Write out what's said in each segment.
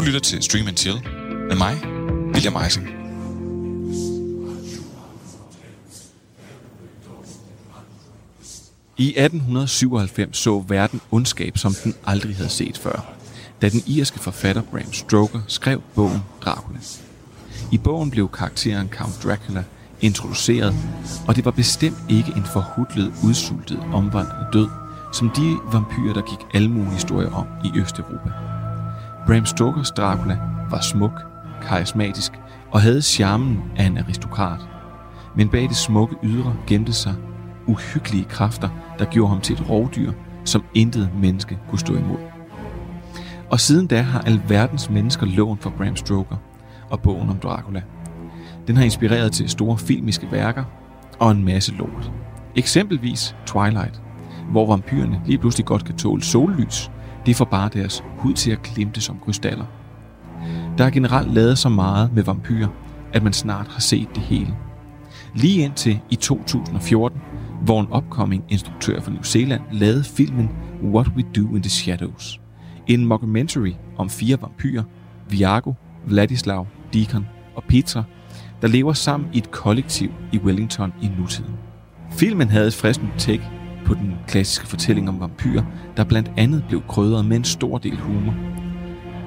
Du lytter til Stream and Chill med mig, William Eising. I 1897 så verden ondskab, som den aldrig havde set før, da den irske forfatter Bram Stoker skrev bogen Dracula. I bogen blev karakteren Count Dracula introduceret, og det var bestemt ikke en forhudlet, udsultet, omvandret død, som de vampyrer, der gik alle historie historier om i Østeuropa. Bram Stokers Dracula var smuk, karismatisk og havde charmen af en aristokrat. Men bag det smukke ydre gemte sig uhyggelige kræfter, der gjorde ham til et rovdyr, som intet menneske kunne stå imod. Og siden da har alverdens mennesker lånt for Bram Stoker og bogen om Dracula. Den har inspireret til store filmiske værker og en masse lort. Eksempelvis Twilight, hvor vampyrerne lige pludselig godt kan tåle sollys. Det får bare deres hud til at glimte som krystaller. Der er generelt lavet så meget med vampyrer, at man snart har set det hele. Lige indtil i 2014, hvor en upcoming instruktør fra New Zealand lavede filmen What We Do in the Shadows. En mockumentary om fire vampyrer, Viago, Vladislav, Deacon og Petra, der lever sammen i et kollektiv i Wellington i nutiden. Filmen havde et fristende take på den klassiske fortælling om vampyrer, der blandt andet blev krydret med en stor del humor.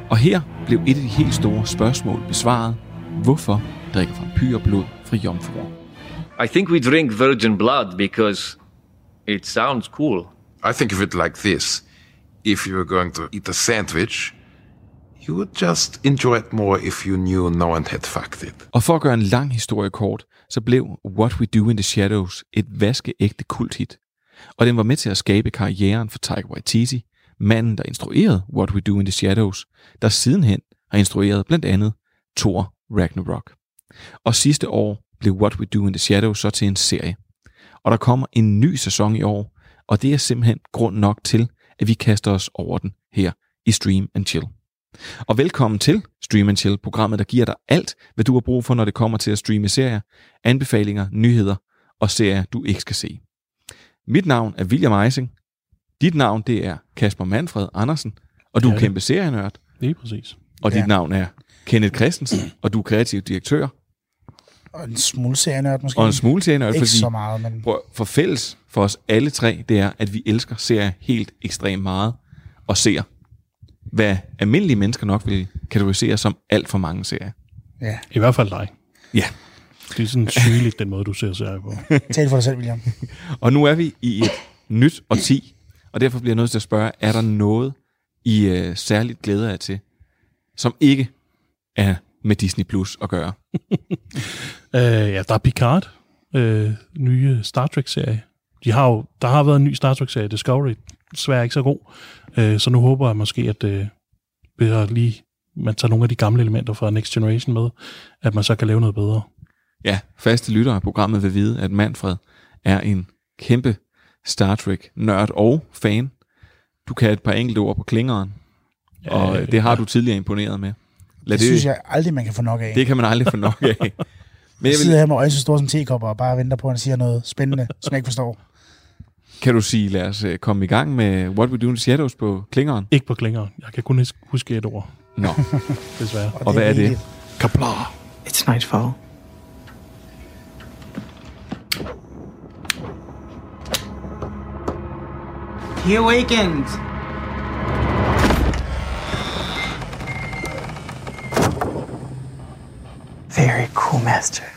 Og her blev et af de helt store spørgsmål besvaret. Hvorfor drikker vampyrer blod fra jomfruer? I think we drink virgin blood because it sounds cool. I think of it like this. If you were going to eat a sandwich, you would just enjoy it more if you knew no one had fucked it. Og for at gøre en lang historie kort, så blev What We Do in the Shadows et vaskeægte kulthit. Og den var med til at skabe karrieren for Taika Waititi, manden, der instruerede What We Do in the Shadows, der sidenhen har instrueret blandt andet Thor Ragnarok. Og sidste år blev What We Do in the Shadows så til en serie. Og der kommer en ny sæson i år, og det er simpelthen grund nok til, at vi kaster os over den her i Stream and Chill. Og velkommen til Stream and Chill, programmet, der giver dig alt, hvad du har brug for, når det kommer til at streame serier, anbefalinger, nyheder og serier, du ikke skal se. Mit navn er William Eising. Dit navn, det er Kasper Manfred Andersen, og du Det er er kæmpe serienørd. Lige præcis. Og dit Ja. navn er Kenneth Christensen, og du er kreativ direktør. Og en smule serienørd måske. Og en smule serienørd, Ikke fordi så meget, men prøv, for fælles for os alle tre, det er, at vi elsker serier helt ekstremt meget, og ser, hvad almindelige mennesker nok vil kategorisere som alt for mange serier. ja. I hvert fald dig. Ja, Det er sådan sygeligt, den måde, du ser serier på. Tal for dig selv, William. og nu er vi i et nyt årti, og derfor bliver jeg nødt til at spørge, er der noget, I øh, særligt glæder jer til, som ikke er med Disney Plus at gøre? Øh, ja, der er Picard, øh, nye Star Trek-serie. De har jo, der har været en ny Star Trek-serie, Discovery, desværre ikke så god. Øh, så nu håber jeg måske, at øh, ved at lige man tager nogle af de gamle elementer fra Next Generation med, at man så kan lave noget bedre. Ja, faste lyttere af programmet vil vide, at Manfred er en kæmpe Star Trek-nørd og fan. Du kan et par enkelte ord på klingeren, ja, og det har du tidligere imponeret med. Lad Det synes jeg aldrig, man kan få nok af. Det kan man aldrig få nok af. Men jeg jeg sidder vil, her med øjne så store som tekopper og bare venter på, at han siger noget spændende, som jeg ikke forstår. kan du sige, lad os øh, komme i gang med What We Do in the Shadows på klingeren? Ikke på klinger. Jeg kan kun hus- huske et ord, Nå, desværre. og hvad er det? Kaplar. It's nightfall. He awakened. Very cool, Master.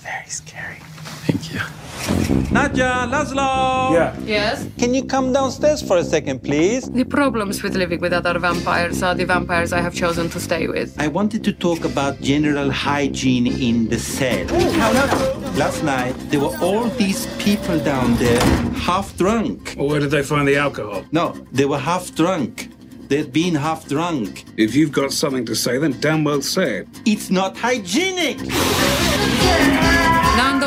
Very scary. Thank you. Nadja, Laszlo! Yeah. Yes. Can you come downstairs for a second, please? The problems with living with other vampires are the vampires I have chosen to stay with. I wanted to talk about general hygiene in the cell. Last night, there were all these people down there, half drunk. Well, where did they find the alcohol? No, they were half drunk. They'd been half drunk. If you've got something to say, then damn well say it. It's not hygienic!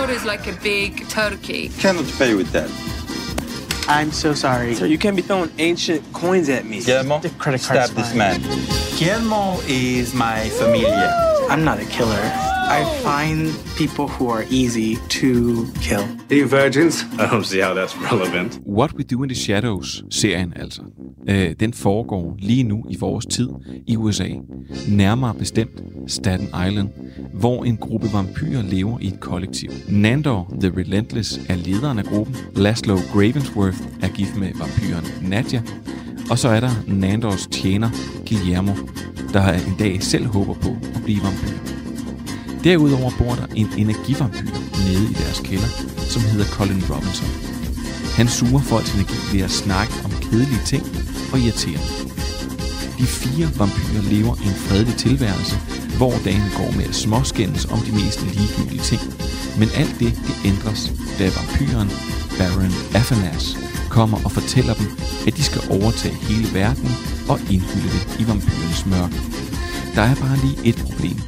Nandor is like a big turkey. Cannot pay with that. I'm so sorry. So you can't be throwing ancient coins at me. Guillermo, The credit card's stab this man. Guillermo is my familia. I'm not a killer. I find people who are easy to kill. Are you virgins? I don't see how that's relevant. What We Do in the Shadows, serien altså, øh, den foregår lige nu i vores tid i USA. Nærmere bestemt Staten Island, hvor en gruppe vampyrer lever i et kollektiv. Nandor the Relentless er lederen af gruppen. Laszlo Gravensworth er gift med vampyren Nadja. Og så er der Nandors tjener Guillermo, der en dag selv håber på at blive vampyr. Derudover bor der en energivampyr nede i deres kælder, som hedder Colin Robinson. Han suger folks energi ved at snakke om kedelige ting og irritere dem. De fire vampyrer lever en fredelig tilværelse, hvor dagen går med at småskændes om de mest ligegyldige ting. Men alt det, det ændres, da vampyren Baron Afanas kommer og fortæller dem, at de skal overtage hele verden og indhylde det i vampyrens mørke. Der er bare lige et problem.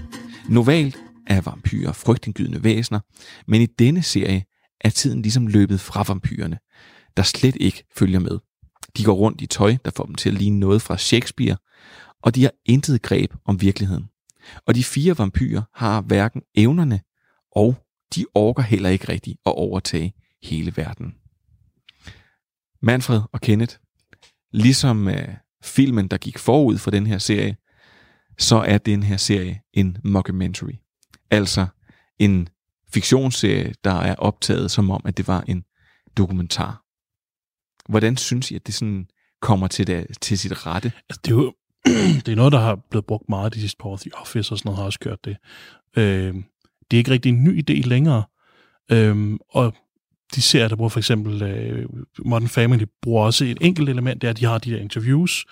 Novalt er vampyrer frygtindgydende væsener, men i denne serie er tiden ligesom løbet fra vampyrerne, der slet ikke følger med. De går rundt i tøj, der får dem til at ligne noget fra Shakespeare, og de har intet greb om virkeligheden. Og de fire vampyrer har hverken evnerne, og de orker heller ikke rigtigt at overtage hele verden. Manfred og Kenneth, ligesom øh, filmen, der gik forud for den her serie, så er den her serie en mockumentary. Altså en fiktionsserie, der er optaget som om, at det var en dokumentar. Hvordan synes I, at det sådan kommer til, det, til sit rette? Altså, det er jo det er noget, der har blevet brugt meget de sidste par år. The Office og sådan noget har også gjort det. Øh, det er ikke rigtig en ny idé længere. Øh, og de serier, der bruger for eksempel øh, Modern Family, bruger også et enkelt element, det er, at de har de der interviews,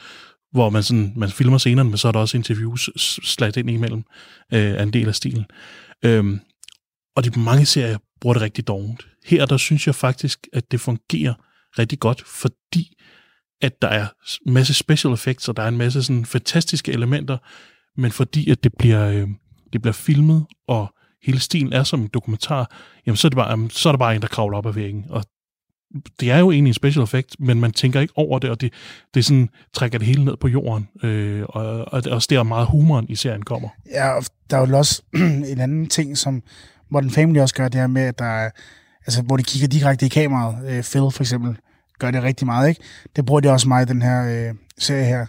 hvor man, sådan, man filmer scenerne, men så er der også interviews slat ind imellem øh, af en del af stilen. Øhm, og de mange serier bruger det rigtig dårligt. Her der synes jeg faktisk, at det fungerer rigtig godt, fordi at der er en masse special effects, og der er en masse sådan fantastiske elementer, men fordi at det bliver, øh, det bliver filmet, og hele stilen er som en dokumentar, jamen så er, det bare, så er der bare en, der kravler op ad væggen, og det er jo egentlig en special effect, men man tænker ikke over det, og det, det sådan, trækker det hele ned på jorden. Øh, og, og det er også der meget humoren i serien kommer. Ja, og der er jo også en anden ting, som Modern Family også gør, det her med, at der er, altså, hvor de kigger direkte i kameraet. Øh, Phil for eksempel gør det rigtig meget, ikke? Det bruger de også meget i den her øh, serie her.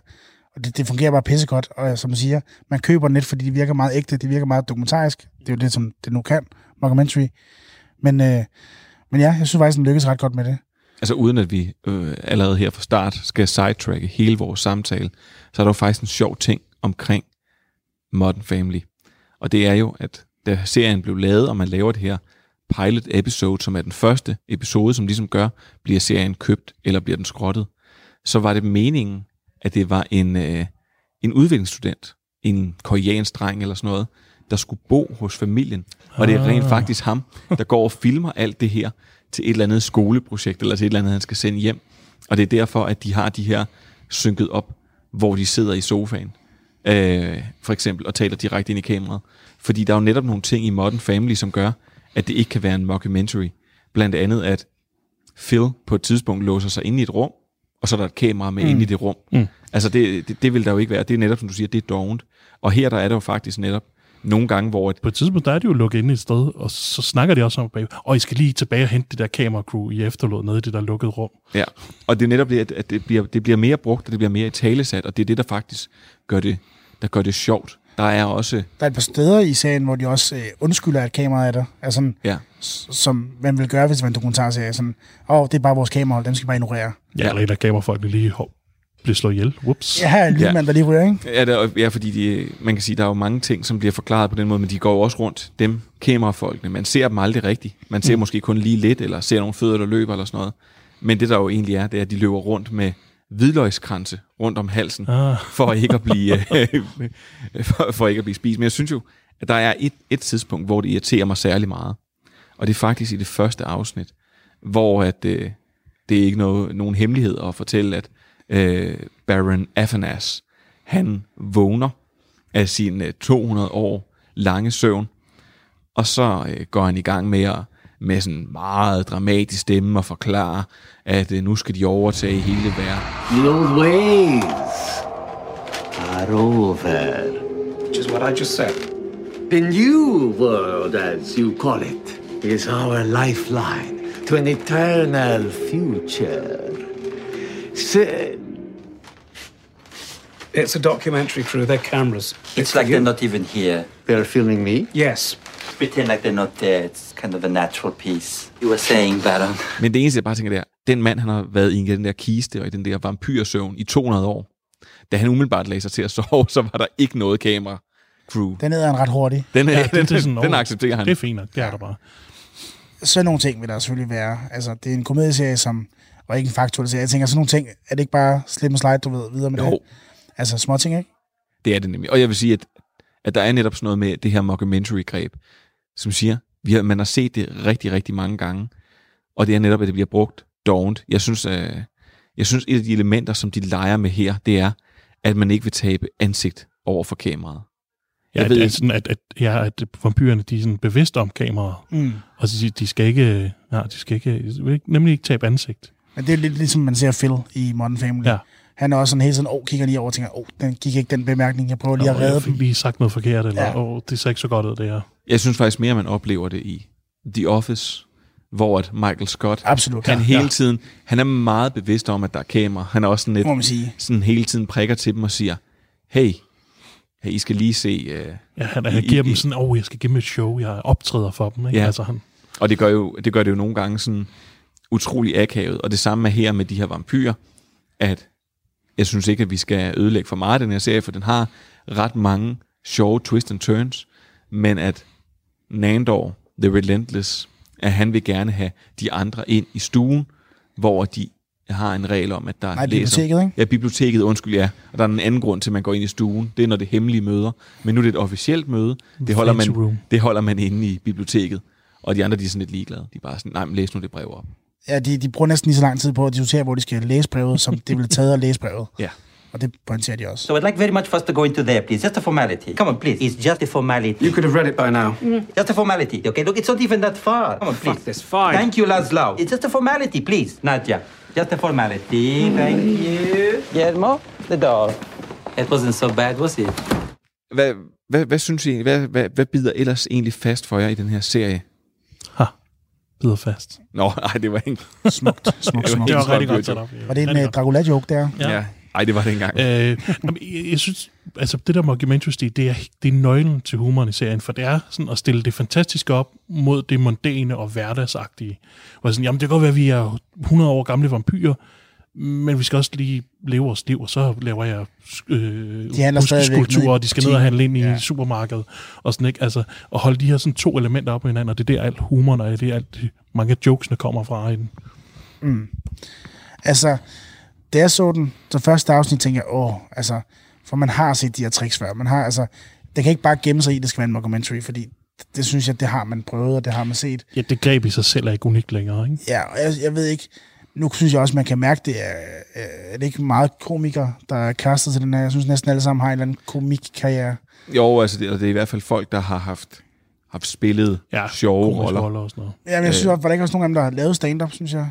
Og det, det fungerer bare pissegodt, og som du siger, man køber net, fordi det virker meget ægte, det virker meget dokumentarisk. Det er jo det, som det nu kan, mockumentary. Men, øh, men ja, jeg synes faktisk, den lykkes ret godt med det. Altså uden at vi øh, allerede her fra start skal sidetracke hele vores samtale, så er der jo faktisk en sjov ting omkring Modern Family. Og det er jo, at da serien blev lavet, og man laver det her pilot episode, som er den første episode, som ligesom gør, bliver serien købt, eller bliver den skrottet, så var det meningen, at det var en, øh, en udviklingsstudent, en koreansk dreng eller sådan noget, der skulle bo hos familien. Og det er rent faktisk ham, der går og filmer alt det her til et eller andet skoleprojekt, eller til et eller andet, han skal sende hjem. Og det er derfor, at de har de her synket op, hvor de sidder i sofaen, øh, for eksempel, og taler direkte ind i kameraet. Fordi der er jo netop nogle ting i Modern Family, som gør, at det ikke kan være en mockumentary. Blandt andet, at Phil på et tidspunkt låser sig ind i et rum, og så er der et kamera med mm. inde i det rum. Mm. Altså det, det, det vil der jo ikke være. Det er netop, som du siger, det er dovent. Og her der er det jo faktisk netop nogle gange, hvor... Et, På et tidspunkt, der er de jo lukket ind et sted, og så snakker de også om bag, og I skal lige tilbage og hente det der kameracrew, I efterlod nede i det der lukkede rum. Ja, og det er netop det, at- at det bliver, det bliver mere brugt, og det bliver mere i talesat, og det er det, der faktisk gør det, der gør det sjovt. Der er også... Der er et par steder i serien, hvor de også øh, undskylder, at kameraet er der. Altså sådan, Ja, som man vil gøre, hvis en dokumentarserie. Sådan, åh, oh, det er bare vores kamera, dem skal vi bare ignorere. Ja, ja. eller et af kamerafolkene lige hov, bliver slået ihjel. Whoops. Ja, lille Ja. mand, der lige ryger, ikke? Ja, det er, ja, fordi de, man kan sige, der er jo mange ting, som bliver forklaret på den måde, men de går jo også rundt, dem kamerafolkene. Man ser dem aldrig rigtigt. Man ser mm. måske kun lige lidt, eller ser nogle fødder, der løber, eller sådan noget. Men det, der jo egentlig er, det er, at de løber rundt med hvidløgskranse rundt om halsen, Ah. for ikke at blive for, for ikke at blive spist. Men jeg synes jo, at der er et, et tidspunkt, hvor det irriterer mig særlig meget. Og det er faktisk i det første afsnit, hvor at, øh, det er ikke noget, nogen hemmelighed at fortælle, at øh, Baron Afanas, han vågner af sin øh, 200 år lange søvn, og så øh, går han i gang med at med sådan meget dramatisk stemme og forklare, at øh, nu skal de overtage hele verden. The old ways are over. Which is what I just said. The new world, as you call it, is our lifeline to an eternal future. So, It's a documentary crew. They're cameras. It's like they're not even here. they're filming me? Yes. Pretend like they're not there. It's kind of a natural piece. You were saying, Baron. Men det eneste, jeg bare tænker, det er, den mand, han har været i den der kiste og i den der vampyrsøvn i 200 år. Da han umiddelbart lagde sig til at sove, så var der ikke noget kamera crew. Den er han ret hurtig. Den, Ja, den, det er sådan, den åh, accepterer han. Det er fint nok, det er der bare. Sådan nogle ting vil der selvfølgelig være. Altså, det er en komedieserie, som og ikke en faktuel serie. Jeg tænker, sådan nogle ting, er det ikke bare slip and slide, du ved, videre med Jo. det? Altså, små ting, ikke? Det er det nemlig. Og jeg vil sige, at, at der er netop sådan noget med det her mockumentary-greb, som siger, vi har, man har set det rigtig, rigtig mange gange, og det er netop, at det bliver brugt dovent. Jeg synes, øh, jeg synes, et af de elementer, som de leger med her, det er, at man ikke vil tabe ansigt over for kameraet. Ja, Jeg at, ved det er ikke- sådan, at, at, ja, at vampyrerne de er sådan bevidste om kameraet. Mm. Og de, de skal ikke, ja, de skal ikke, de vil ikke- nemlig ikke tabe ansigt. Men det er lidt ligesom, man ser Phil i Modern Family. Ja. Han er også sådan hele tiden, åh, kigger lige over og tænker, åh, den gik ikke den bemærkning, jeg prøver lige at redde jeg dem. fik lige sagt noget forkert, eller Ja. åh, det ser ikke så godt ud, det her. Jeg synes faktisk mere, man oplever det i The Office, hvor at Michael Scott, Absolut. han Ja, hele tiden, han er meget bevidst om, at der er kamera. Han er også sådan lidt, Må man sige. sådan hele tiden prikker til dem og siger, hey, hey I skal lige se... Uh, Ja, han, han giver dem sådan, åh, oh, jeg skal give dem et show, jeg optræder for dem. Ikke? Ja. Altså, han, Og det gør, jo, det gør det jo nogle gange sådan utrolig akavet. Og det samme er her med de her vampyrer, at jeg synes ikke, at vi skal ødelægge for meget af den her serie, for den har ret mange sjove twist and turns, men at Nandor, The Relentless, at han vil gerne have de andre ind i stuen, hvor de har en regel om, at der Nej, læser... biblioteket, ikke? Ja, biblioteket, undskyld, ja. Og der er en anden grund til, at man går ind i stuen. Det er, når det er hemmelige møder. Men nu er det et officielt møde. Det holder, man, det holder man inde i biblioteket. Og de andre, de er sådan lidt ligeglade. De er bare sådan, nej, men læs nu det brev op. Ja, de, de bruger næsten lige så lang tid på at diskutere, hvor de skal læse brevet, som det ville taget at læse brevet. Ja. Og det pointerer de også. So I'd like very much for us to go into there, please. Just a formality. Come on, please. It's just a formality. You could have read it by now. Just a formality. Okay, look, it's not even that far. Come on, please. Fuck this, fine. Thank you, Laszlo. It's just a formality, please. Nadia. Just a formality. Thank you. Guillermo, the dog. It wasn't so bad, was it? Hvad, hvad, hvad synes I? Hvad, hvad, hvad bider ellers egentlig fast for jer i den her serie? ha, bider fast. Nå, nej, det var ikke... Smukt, smukt, smukt. Det var helt rigtig godt. Var det en uh, godt. Dracula-joke der? Ja. Ja. Ej, det var det engang. Øh, jeg, jeg synes, altså det der mockumentary det er, det er nøglen til humoren i serien, for det er sådan at stille det fantastiske op mod det mondæne og hverdagsagtige. Hvor sådan, jamen det kan godt være, at vi er 100 år gamle vampyrer, men vi skal også lige leve vores liv, og så laver jeg øh, De skulpturer, og de skal ned og handle ind i Ja. supermarkedet, og sådan ikke, altså, at holde de her sådan to elementer op med hinanden, og det er der alt humoren og det er alt, mange af jokesene kommer fra i den. Altså, da jeg så den, så første afsnit, tænkte jeg, åh, altså, for man har set de her tricks før. Man har, altså, det kan ikke bare gemme sig i, at det skal være en mockumentary, fordi det synes jeg, det har man prøvet, og det har man set. Ja, det greb i sig selv er ikke unikt længere, ikke? Ja, og jeg, jeg ved ikke, nu synes jeg også, man kan mærke, det er, øh, er det ikke meget komikere, der er kastet til den her. Jeg synes næsten alle sammen har en eller anden komikkarriere. Jo, altså det, og det er i hvert fald folk, der har haft, haft spillet ja, sjove roller. roller og sådan noget. Jamen, jeg synes, øh. var der ikke også nogen af dem, der har lavet stand-up, synes jeg?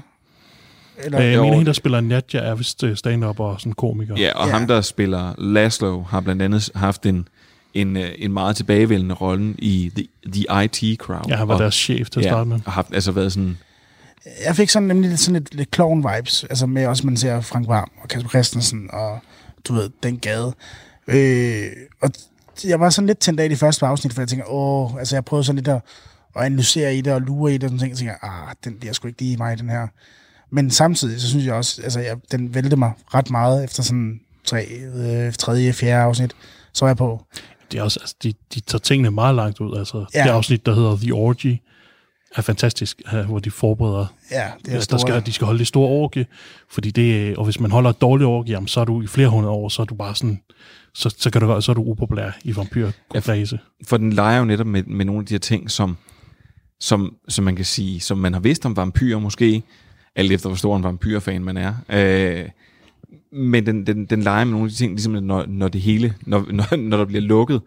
Eller, Øh, jeg mener, hende, der spiller Nadja, er vist øh, stand-up og sådan komiker. Ja, og ja. ham, der spiller Laszlo, har blandt andet haft en, en, øh, en meget tilbagevendende rolle i The, the IT Crowd. Ja, han var og, deres chef til at starte med. og haft, altså været sådan, Jeg fik sådan nemlig lidt, sådan lidt, lidt clown-vibes, altså med også, man ser Frank Varm og Kasper Christensen og, du ved, den gade. Øh, og jeg var sådan lidt tændt af i de første afsnit, for jeg tænker, åh, altså jeg prøvede sådan lidt at, at analysere i det og lure i det, og sådan ting, og tænker, ah, den bliver sgu ikke lige mig, den her. Men samtidig, så synes jeg også, altså jeg, den vælte mig ret meget efter sådan tre, øh, tredje, fjerde afsnit, så var jeg på. Det er også, altså, de, de tager tingene meget langt ud. Altså, ja. Det afsnit, der hedder The Orgy, er fantastisk, øh, hvor de forbereder. Ja, det er hvis der skal, de skal holde det store orgie, fordi det, og hvis man holder et dårligt orgie, jamen, så er du i flere hundrede år, så er du bare sådan, så, så, kan du, så er du upopulær i vampyrfase. for den leger jo netop med, med nogle af de her ting, som, som, som man kan sige, som man har vidst om vampyrer måske, alt efter hvor stor en vampyrfan man er. Øh, men den, den, den leger med nogle af de ting, ligesom når, når det hele, når, når, når der bliver lukket,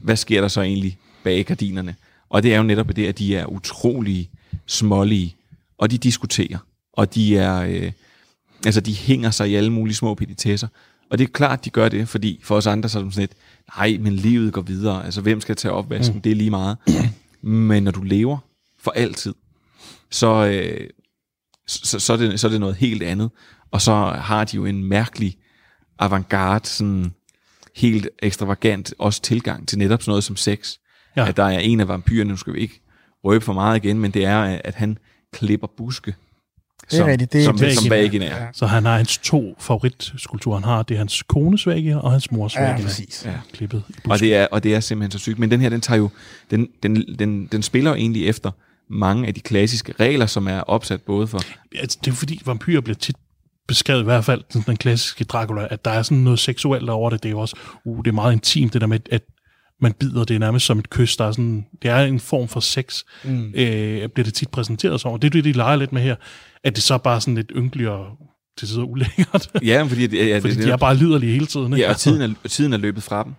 hvad sker der så egentlig bag gardinerne? Og det er jo netop det, at de er utrolig smålige, og de diskuterer, og de er, øh, altså de hænger sig i alle mulige små petitesser, Og det er klart, de gør det, fordi for os andre så er det sådan lidt, nej, men livet går videre. Altså, hvem skal tage opvasken? Mm. Det er lige meget. Men når du lever for altid, så, øh, så, så, er det, så er det noget helt andet. Og så har de jo en mærkelig avantgarde, sådan helt ekstravagant også tilgang til netop sådan noget som sex. Ja. Ja. At der er en af vampyrerne, nu skal vi ikke røbe for meget igen, men det er, at han klipper buske. Det er som, rigtigt, det er som, vagina. som vagina er. Så han har hans to favoritskulpturer, han har. Det er hans kones vægge og hans mors Ja, vægge. præcis. Ja. Klippet i Og det, er, og det er simpelthen så sygt. Men den her, den tager jo, den, den, den, den spiller jo egentlig efter mange af de klassiske regler, som er opsat både for... Ja, det er fordi, vampyrer bliver tit beskrevet, i hvert fald sådan den klassiske Dracula, at der er sådan noget seksuelt over det. Det er jo også, uh, det er meget intimt, det der med, at man bider, det er nærmest som et kys. Der er sådan, det er en form for sex, mm. øh, bliver det tit præsenteret som. Og det er det, de leger lidt med her, at det så bare sådan lidt ynkeligt og til tider ulækkert. Ja, fordi, det, ja, fordi det, de er bare liderlige hele tiden. ikke? Ja, og tiden er, tiden er løbet fra dem.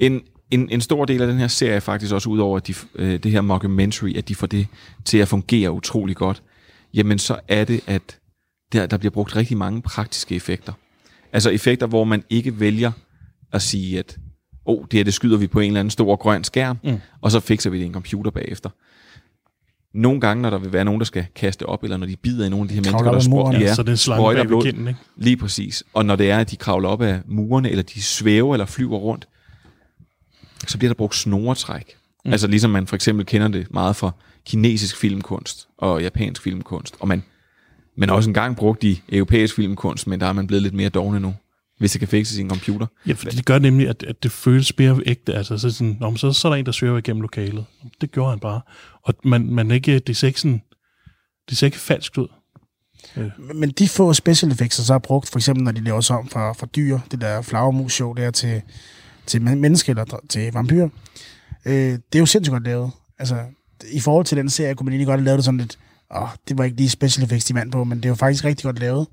En, en, en stor del af den her serie er faktisk også ud over at de, øh, det her mockumentary, at de får det til at fungere utrolig godt. Jamen så er det, at der, der bliver brugt rigtig mange praktiske effekter. Altså effekter, hvor man ikke vælger at sige, at oh, det her det skyder vi på en eller anden stor grøn skærm, Mm. og så fikser vi det i en computer bagefter. Nogle gange, når der vil være nogen, der skal kaste op, eller når de bider i nogle af de her mennesker, Kravler der op ad muren. sprøj- Ja, så det er slange sprøjter bag blod. kinden, ikke? Lige præcis. Og når det er, at de kravler op af murene, eller de svæver eller flyver rundt, så bliver der brugt snoretræk. Mm. Altså ligesom man for eksempel kender det meget fra kinesisk filmkunst og japansk filmkunst. Og man, man har også engang brugt i europæisk filmkunst, men der er man blevet lidt mere dogne nu, hvis det kan fikses i en computer. Ja, for det gør nemlig, at, at det føles mere ægte. Altså, så, sådan, men så, så er der en, der søger igennem lokalet. Det gjorde han bare. Og man, man ikke, det ser ikke sådan, det ser ikke falsk ud. Men de få special effects, der så er brugt, for eksempel når de laver sig om fra, fra dyr, det der flagermus-show der til, til men- menneske eller til vampyr, øh, det er jo sindssygt godt lavet. Altså, i forhold til den serie, kunne man egentlig godt have lavet det sådan lidt, åh, det var ikke lige special effects, de vandt på, men det er jo faktisk rigtig godt lavet.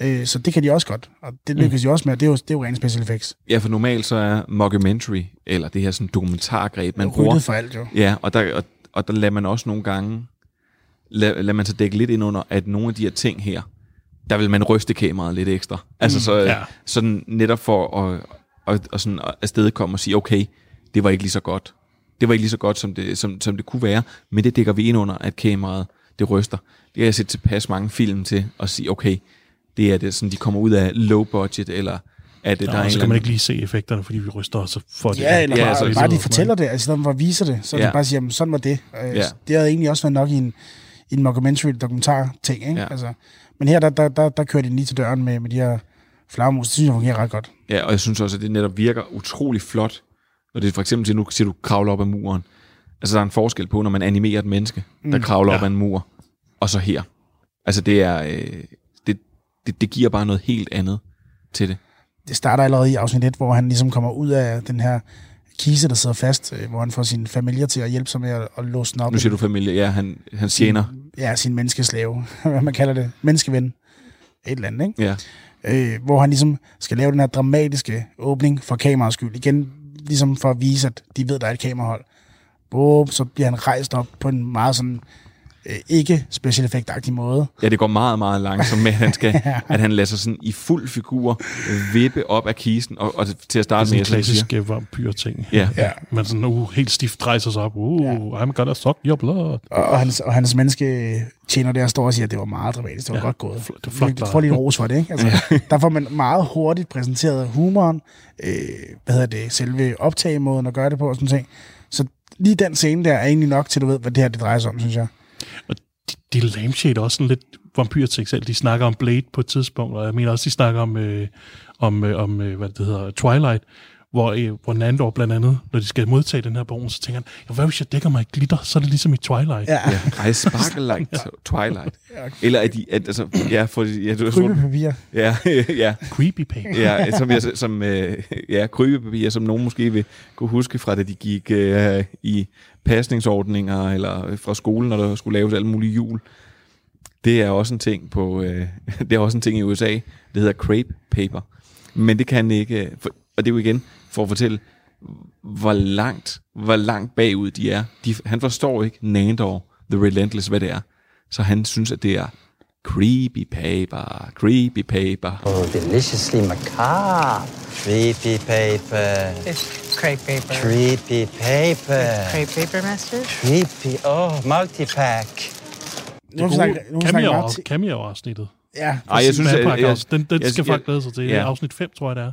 Øh, så det kan de også godt, og det lykkes mm. de også med, og det er jo, det er jo rent special effects. Ja, for normalt så er mockumentary, eller det her sådan dokumentargreb, man bruger. for alt, jo. Ja, og der, og, og der lader man også nogle gange, lad, lad man så dække lidt ind under, at nogle af de her ting her, der vil man ryste kameraet lidt ekstra. Altså så, ja. sådan netop for at, at, at sådan afstedkomme og sige, okay, det var ikke lige så godt. Det var ikke lige så godt, som det, som, som det kunne være, men det dækker vi ind under, at kameraet, det ryster. Det har jeg set tilpas mange film til at sige, okay, det er det, sådan, de kommer ud af low budget, eller at det, Nå, der er en så kan man ikke lige se effekterne, fordi vi ryster, og så får det. Ja, eller Ja, bare, altså, bare de ligesom- fortæller det, altså i stedet for at vise det, så ja. Ja. de bare siger, jamen, sådan var det. Øh, Ja. Det havde egentlig også været nok i en, i en mockumentary dokumentar ting, ikke? Ja. Altså, men her, der, der, der, der kører de lige til døren med, med de her flagermus. Det synes jeg fungerer ret godt. Ja, og jeg synes også, at det netop virker utrolig flot, når det for eksempel siger, nu siger du kravler op ad muren. Altså, der er en forskel på, når man animerer et menneske, der Mm. kravler Ja. op ad en mur, og så her. Altså, det er... Øh, det, det, giver bare noget helt andet til det. Det starter allerede i afsnit 1, hvor han ligesom kommer ud af den her kise, der sidder fast, øh, hvor han får sin familie til at hjælpe sig med at, at låse den op. Nu siger du familie, ja, han, han tjener. Ja, sin menneskeslave, hvad man kalder det. Menneskeven. Et eller andet, ikke? Ja. øh, hvor han ligesom skal lave den her dramatiske åbning for kameraets skyld. Igen, ligesom for at vise, at de ved, der er et kamerahold. Boom, så bliver han rejst op på en meget sådan, øh, ikke special effect måde. Ja, det går meget, meget langsomt med, at han, skal, at han lader sig sådan i fuld figur vippe op af kisten, og, og til at Det er starte sådan med, en du siger, klassisk øh, vampyr-ting. Ja. Ja. Man sådan, uh, helt stift rejser sig op. Uh, yeah. I'm gonna suck your blood. Og, og, hans, og hans menneske tjener der står og siger, at det var meget dramatisk, det var Ja, ja, godt gået. fl- det er flot Du får lige en ros for det, ikke? Altså, der får man meget hurtigt præsenteret humoren, øh, hvad hedder det, selve optagemåden at gøre det på og sådan ting. Så lige den scene der er egentlig nok til, du ved, hvad det her det drejer sig om, synes jeg. Og de, de lampshade også sådan lidt vampyrting selv. De snakker om Blade på et tidspunkt, og jeg mener også, de snakker om, øh, om, øh, om øh, hvad det hedder, Twilight, hvor, øh, hvor Nandor blandt andet, når de skal modtage den her bogen, så tænker han, ja, hvad hvis jeg dækker mig i glitter, så er det ligesom i Twilight. Ja, Ja, I sparkle like t- Twilight. Eller at de, at, altså, ja, for, ja, du, krybepapir. ja, ja, Creepy page. ja, som, jeg, som øh, ja, krybepapir, som nogen måske vil kunne huske fra, da de gik øh, i pasningsordninger, eller fra skolen, når der skulle laves alle mulige jul. Det er også en ting på, øh, det er også en ting i USA, det hedder crepe paper. Men det kan ikke, øh, for, og det er jo igen for at fortælle, hvor langt, hvor langt bagud de er. De, han forstår ikke Nandor, The Relentless, hvad det er. Så han synes, at det er Creepy paper, creepy paper. Oh, deliciously macabre. Creepy paper. It's crepe paper. Creepy paper. Crepe paper, master? Creepy. Oh, multipack. Nu til- cameo-afsnittet. Ja, Ej, jeg synes, Vampire jeg- den, den jeg- skal jeg- folk glæde sig til. Det ja. er afsnit 5, tror jeg, det er.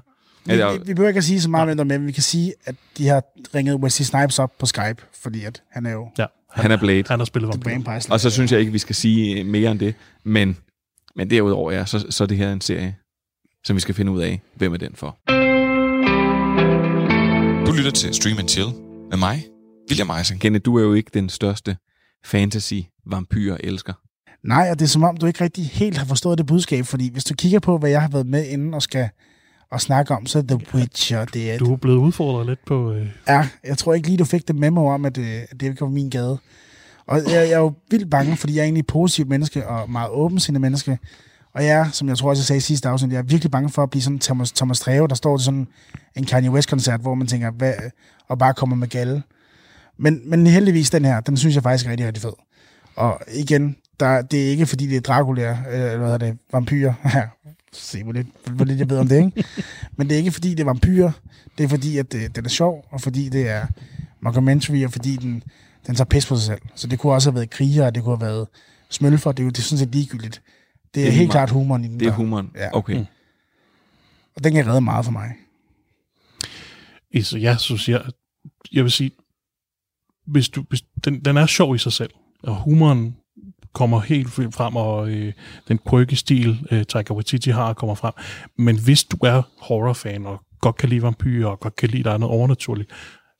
Vi, vi, vi behøver ikke at sige så meget mindre, men vi kan sige, at de har ringet Wesley Snipes op på Skype, fordi at han er jo... Ja, Han er Blade. Han har spillet Vampire. Og så synes jeg ikke, vi skal sige mere end det. Men, men derudover, ja, så, så er det her en serie, som vi skal finde ud af, hvem er den for. Du lytter til Stream and Chill med mig, William Eisen. Kenneth, du er jo ikke den største fantasy-vampyr-elsker. Nej, og det er som om, du ikke rigtig helt har forstået det budskab, fordi hvis du kigger på, hvad jeg har været med inden og skal og snakke om, så The Witcher, det er... Du er blevet udfordret lidt på... Øh, Ja, jeg tror ikke lige, du fik det memo om, at det, at det ikke var min gade. Og jeg, jeg er jo vildt bange, fordi jeg er egentlig et positivt menneske og meget åbensindet menneske. Og jeg er, som jeg tror også, jeg sagde i sidste afsnit, jeg er virkelig bange for at blive sådan Thomas, Thomas Treve, der står til sådan en Kanye West-koncert, hvor man tænker, hvad, og bare kommer med galle. Men, men heldigvis den her, den synes jeg faktisk er rigtig, rigtig fed. Og igen, der, det er ikke fordi, det er Dracula, øh, eller hvad hedder det, vampyrer. Se, hvor lidt, hvor lidt jeg ved om det, ikke? Men det er ikke fordi, det er vampyrer. Det er fordi, at det, den er sjov, og fordi det er mockumentary, og fordi den, den tager pis på sig selv. Så det kunne også have været kriger, det kunne have været smølfer, det er jo det er sådan set ligegyldigt. Det er, det er helt humor. klart humoren i den. Det er der. humoren. Ja. Okay. Mm. Og den kan redde meget for mig. Så jeg synes, jeg, jeg vil sige, hvis du, hvis, den, den er sjov i sig selv, og humoren kommer helt frem, og øh, den quirky stil, øh, Taika Waititi har, kommer frem. Men hvis du er horrorfan, og godt kan lide vampyrer, og godt kan lide, der er noget overnaturligt,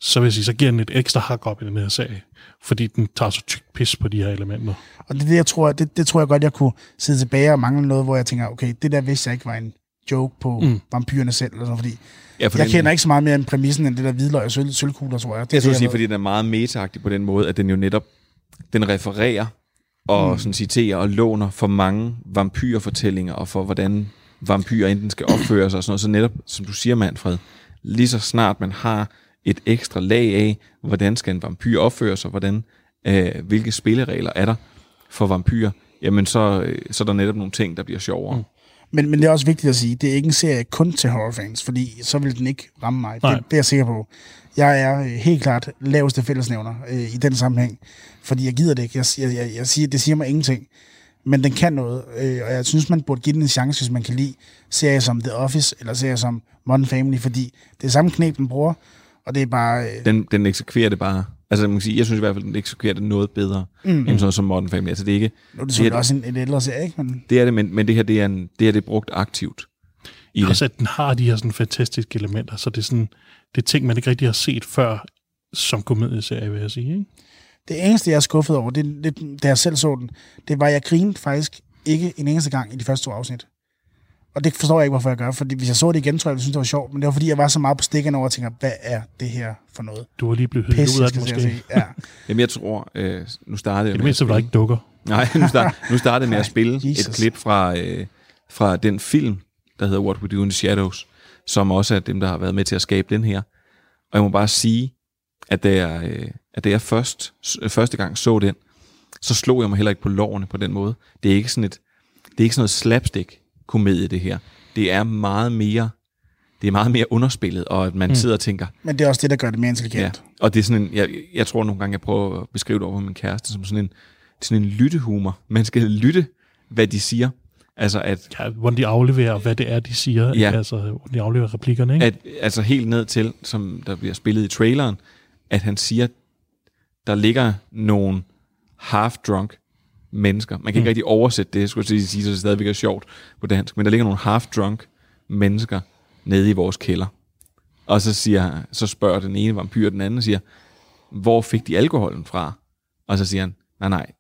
så vil jeg sige, så giver den et ekstra hak op i den her sag, fordi den tager så tykt pis på de her elementer. Og det, er det, jeg tror, det, det tror jeg godt, jeg kunne sidde tilbage og mangle noget, hvor jeg tænker, okay, det der vidste jeg ikke var en joke på Mm. vampyrerne selv, eller sådan, fordi Ja, for jeg den- kender ikke så meget mere end præmissen, end det der hvidløg og sølv, sølvkugler, tror jeg. Det, jeg er skulle sige, fordi den er meget metaagtig på den måde, at den jo netop den refererer og Mm. sådan citerer og låner for mange vampyrfortællinger og for hvordan vampyrer enten skal opføre sig og sådan noget. Så netop, som du siger, Manfred, lige så snart man har et ekstra lag af, hvordan skal en vampyr opføre sig, hvordan, øh, hvilke spilleregler er der for vampyrer, jamen så, øh, så er der netop nogle ting, der bliver sjovere. Mm. Men, men det er også vigtigt at sige, det er ikke en serie kun til horrorfans, fordi så vil den ikke ramme mig. Det, det er jeg sikker på. Jeg er øh, helt klart laveste fællesnævner øh, i den sammenhæng, fordi jeg gider det ikke. Jeg, jeg, jeg, jeg siger, det siger mig ingenting. Men den kan noget, øh, og jeg synes, man burde give den en chance, hvis man kan lide serier som The Office, eller serier som Modern Family, fordi det er samme knep, den bruger, og det er bare... Øh, Den, den eksekverer det bare. Altså, man kan sige, jeg synes i hvert fald, den eksekverer det noget bedre, Mm. end sådan noget som Modern Family. Altså, det er ikke... nu er det selvfølgelig også en, en ældre serie, ikke? Men, Det er det, men, men det her, det er, en, det her det er brugt aktivt. I det. Også at den har de her sådan fantastiske elementer, så det er sådan, det er ting, man ikke rigtig har set før som komedieserie, vil jeg sige. Ikke? Det eneste, jeg er skuffet over, det, det, da jeg selv så den, det var, at jeg grinede faktisk ikke en eneste gang i de første to afsnit. Og det forstår jeg ikke, hvorfor jeg gør, fordi hvis jeg så det igen, tror jeg, jeg synes, det var sjovt, men det var, fordi jeg var så meget på stikken over og tænker, hvad er det her for noget? Du var lige blevet hyldet ud af at måske. Ja. Jamen, jeg tror, øh, nu startede jeg det mindste, spille- ikke dukker. Nej, nu, start, nu startede med at spille Jesus. et klip fra, øh, fra den film, der hedder What We Do in the Shadows, som også er dem, der har været med til at skabe den her. Og jeg må bare sige, at da jeg, øh, at da jeg først, s- første gang så den, så slog jeg mig heller ikke på lårene på den måde. Det er ikke sådan et, det er ikke sådan noget slapstick-komedie, det her. Det er meget mere, det er meget mere underspillet, og at man Mm. sidder og tænker, Men det er også det, der gør det mere intelligent. Ja, og det er sådan en, jeg, jeg tror nogle gange, jeg prøver at beskrive det over min kæreste, som sådan en, sådan en lyttehumor. Man skal lytte, hvad de siger. Altså at... Ja, hvordan de afleverer, hvad det er, de siger. Ja. Ikke? Altså, hvordan de afleverer replikkerne. Ikke? At, altså helt ned til, som der bliver spillet i traileren, at han siger, der ligger nogle half-drunk mennesker. Man kan ikke Mm. mm. rigtig oversætte det, skulle jeg sige, så det stadigvæk er sjovt på dansk, men der ligger nogle half-drunk mennesker nede i vores kælder. Og så, siger, så spørger den ene vampyr den anden og siger, hvor fik de alkoholen fra? Og så siger han, nej nej,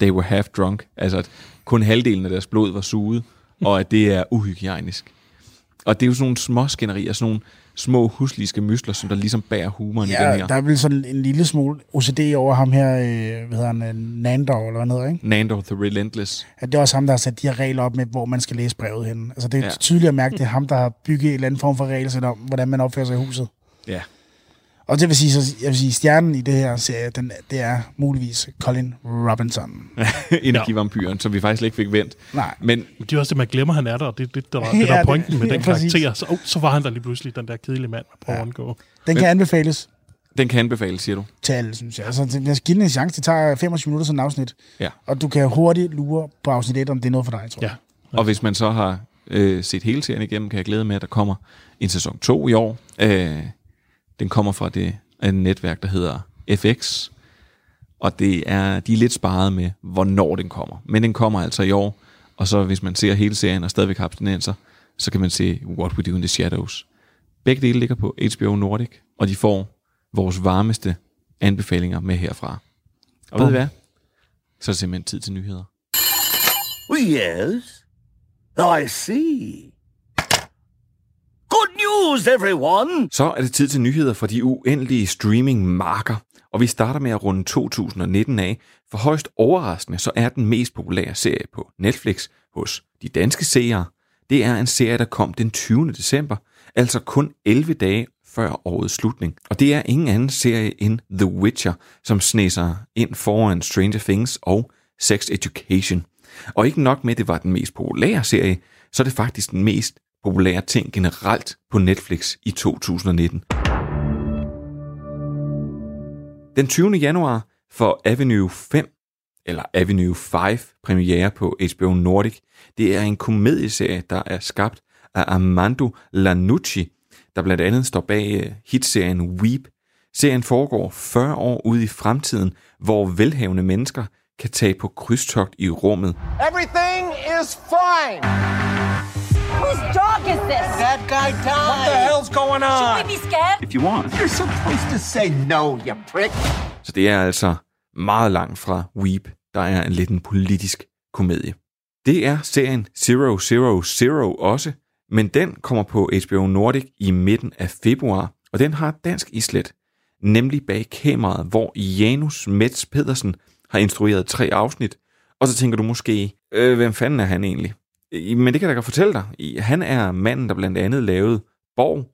they were half drunk. Altså at kun halvdelen af deres blod var suget, og at det er uhygiejnisk. Og det er jo sådan nogle små skænderier, sådan nogle små husliske mysler, som der ligesom bærer humoren i den Ja, her. der er vel sådan en lille smule OCD over ham her, øh, hvad hedder han, øh, Nandor, eller hvad hedder, ikke? Nando the Relentless. At det er også ham, der har sat de her regler op med, hvor man skal læse brevet hen. Altså det er Ja. ja. tydeligt at mærke, det er ham, der har bygget en eller anden form for regelsæt om, hvordan man opfører sig i huset. Ja. Og det vil sige, så jeg vil sige, stjernen i det her serie, den, det er muligvis Colin Robinson. Energivampyren, som vi faktisk ikke fik vendt. Nej. Men Det er også det, man glemmer, han er der. Det er det, der, var, Ja, det, der er det- pointen med ja, den karakter. Så, oh, så var han der lige pludselig, den der kedelige mand, man prøver at undgå. Den kan anbefales den kan anbefales, siger du. til alle, synes jeg. Altså, det- jeg skal give den en chance. Det tager 25 minutter sådan en afsnit. Ja. Og du kan hurtigt lure på afsnit 1, om det er noget for dig, tror jeg. Ja. Og hvis man så har øh, set hele serien igennem, kan jeg glæde med, at der kommer en sæson 2 i år. Øh, den kommer fra det et netværk, der hedder FX. Og det er, de er lidt sparet med, hvornår den kommer. Men den kommer altså i år. Og så hvis man ser hele serien og stadigvæk har abstinenser, så kan man se What We Do in the Shadows. Begge dele ligger på HBO Nordic, og de får vores varmeste anbefalinger med herfra. Og ved I hvad? Så er det simpelthen tid til nyheder. Yes. I see. News, everyone! Så er det tid til nyheder fra de uendelige streaming-marker. Og vi starter med at runde 2019 af, for højst overraskende så er den mest populære serie på Netflix hos de danske seere. Det er en serie, der kom den 20. december, altså kun 11 dage før årets slutning. Og det er ingen anden serie end The Witcher, som snæser ind foran Stranger Things og Sex Education. Og ikke nok med, at det var den mest populære serie, så er det faktisk den mest populære ting generelt på Netflix i 2019. Den 20. januar får Avenue 5, eller Avenue 5, premiere på HBO Nordic. Det er en komedieserie, der er skabt af Armando Lanucci, der blandt andet står bag øh, hitserien Weep. Serien foregår 40 år ude i fremtiden, hvor velhavende mennesker kan tage på krydstogt i rummet. Everything is fine. Whose dog is this? That guy died. What the hell's going on? Should we be scared? If you want. You're supposed to say no, you prick. Så det er altså meget langt fra Weep, der er en lidt en politisk komedie. Det er serien Zero Zero Zero også, men den kommer på HBO Nordic i midten af februar, og den har dansk islet, nemlig bag kameraet, hvor Janus Mets Pedersen har instrueret tre afsnit, og så tænker du måske, øh, hvem fanden er han egentlig? Men det kan jeg da godt fortælle dig. Han er manden, der blandt andet lavede Borg,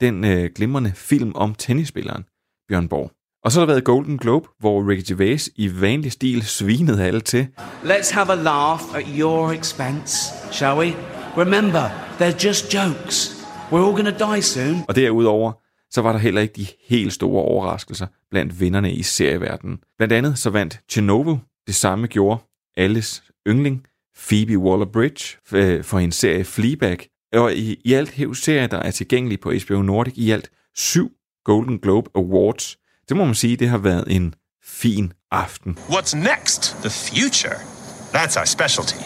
den øh, glimrende film om tennisspilleren Bjørn Borg. Og så har der været Golden Globe, hvor Ricky Gervais i vanlig stil svinede alle til. Let's have a laugh at your expense, shall we? Remember, they're just jokes. We're all gonna die soon. Og derudover, så var der heller ikke de helt store overraskelser blandt vinderne i serieverdenen. Blandt andet så vandt Chernobyl, det samme gjorde alles yndling, Phoebe Waller-Bridge, øh, for en serie Fleabag. Og i, i alt hæv serier, der er tilgængelige på HBO Nordic, i alt syv Golden Globe Awards. Det må man sige, det har været en fin aften. What's next? The future. That's our specialty.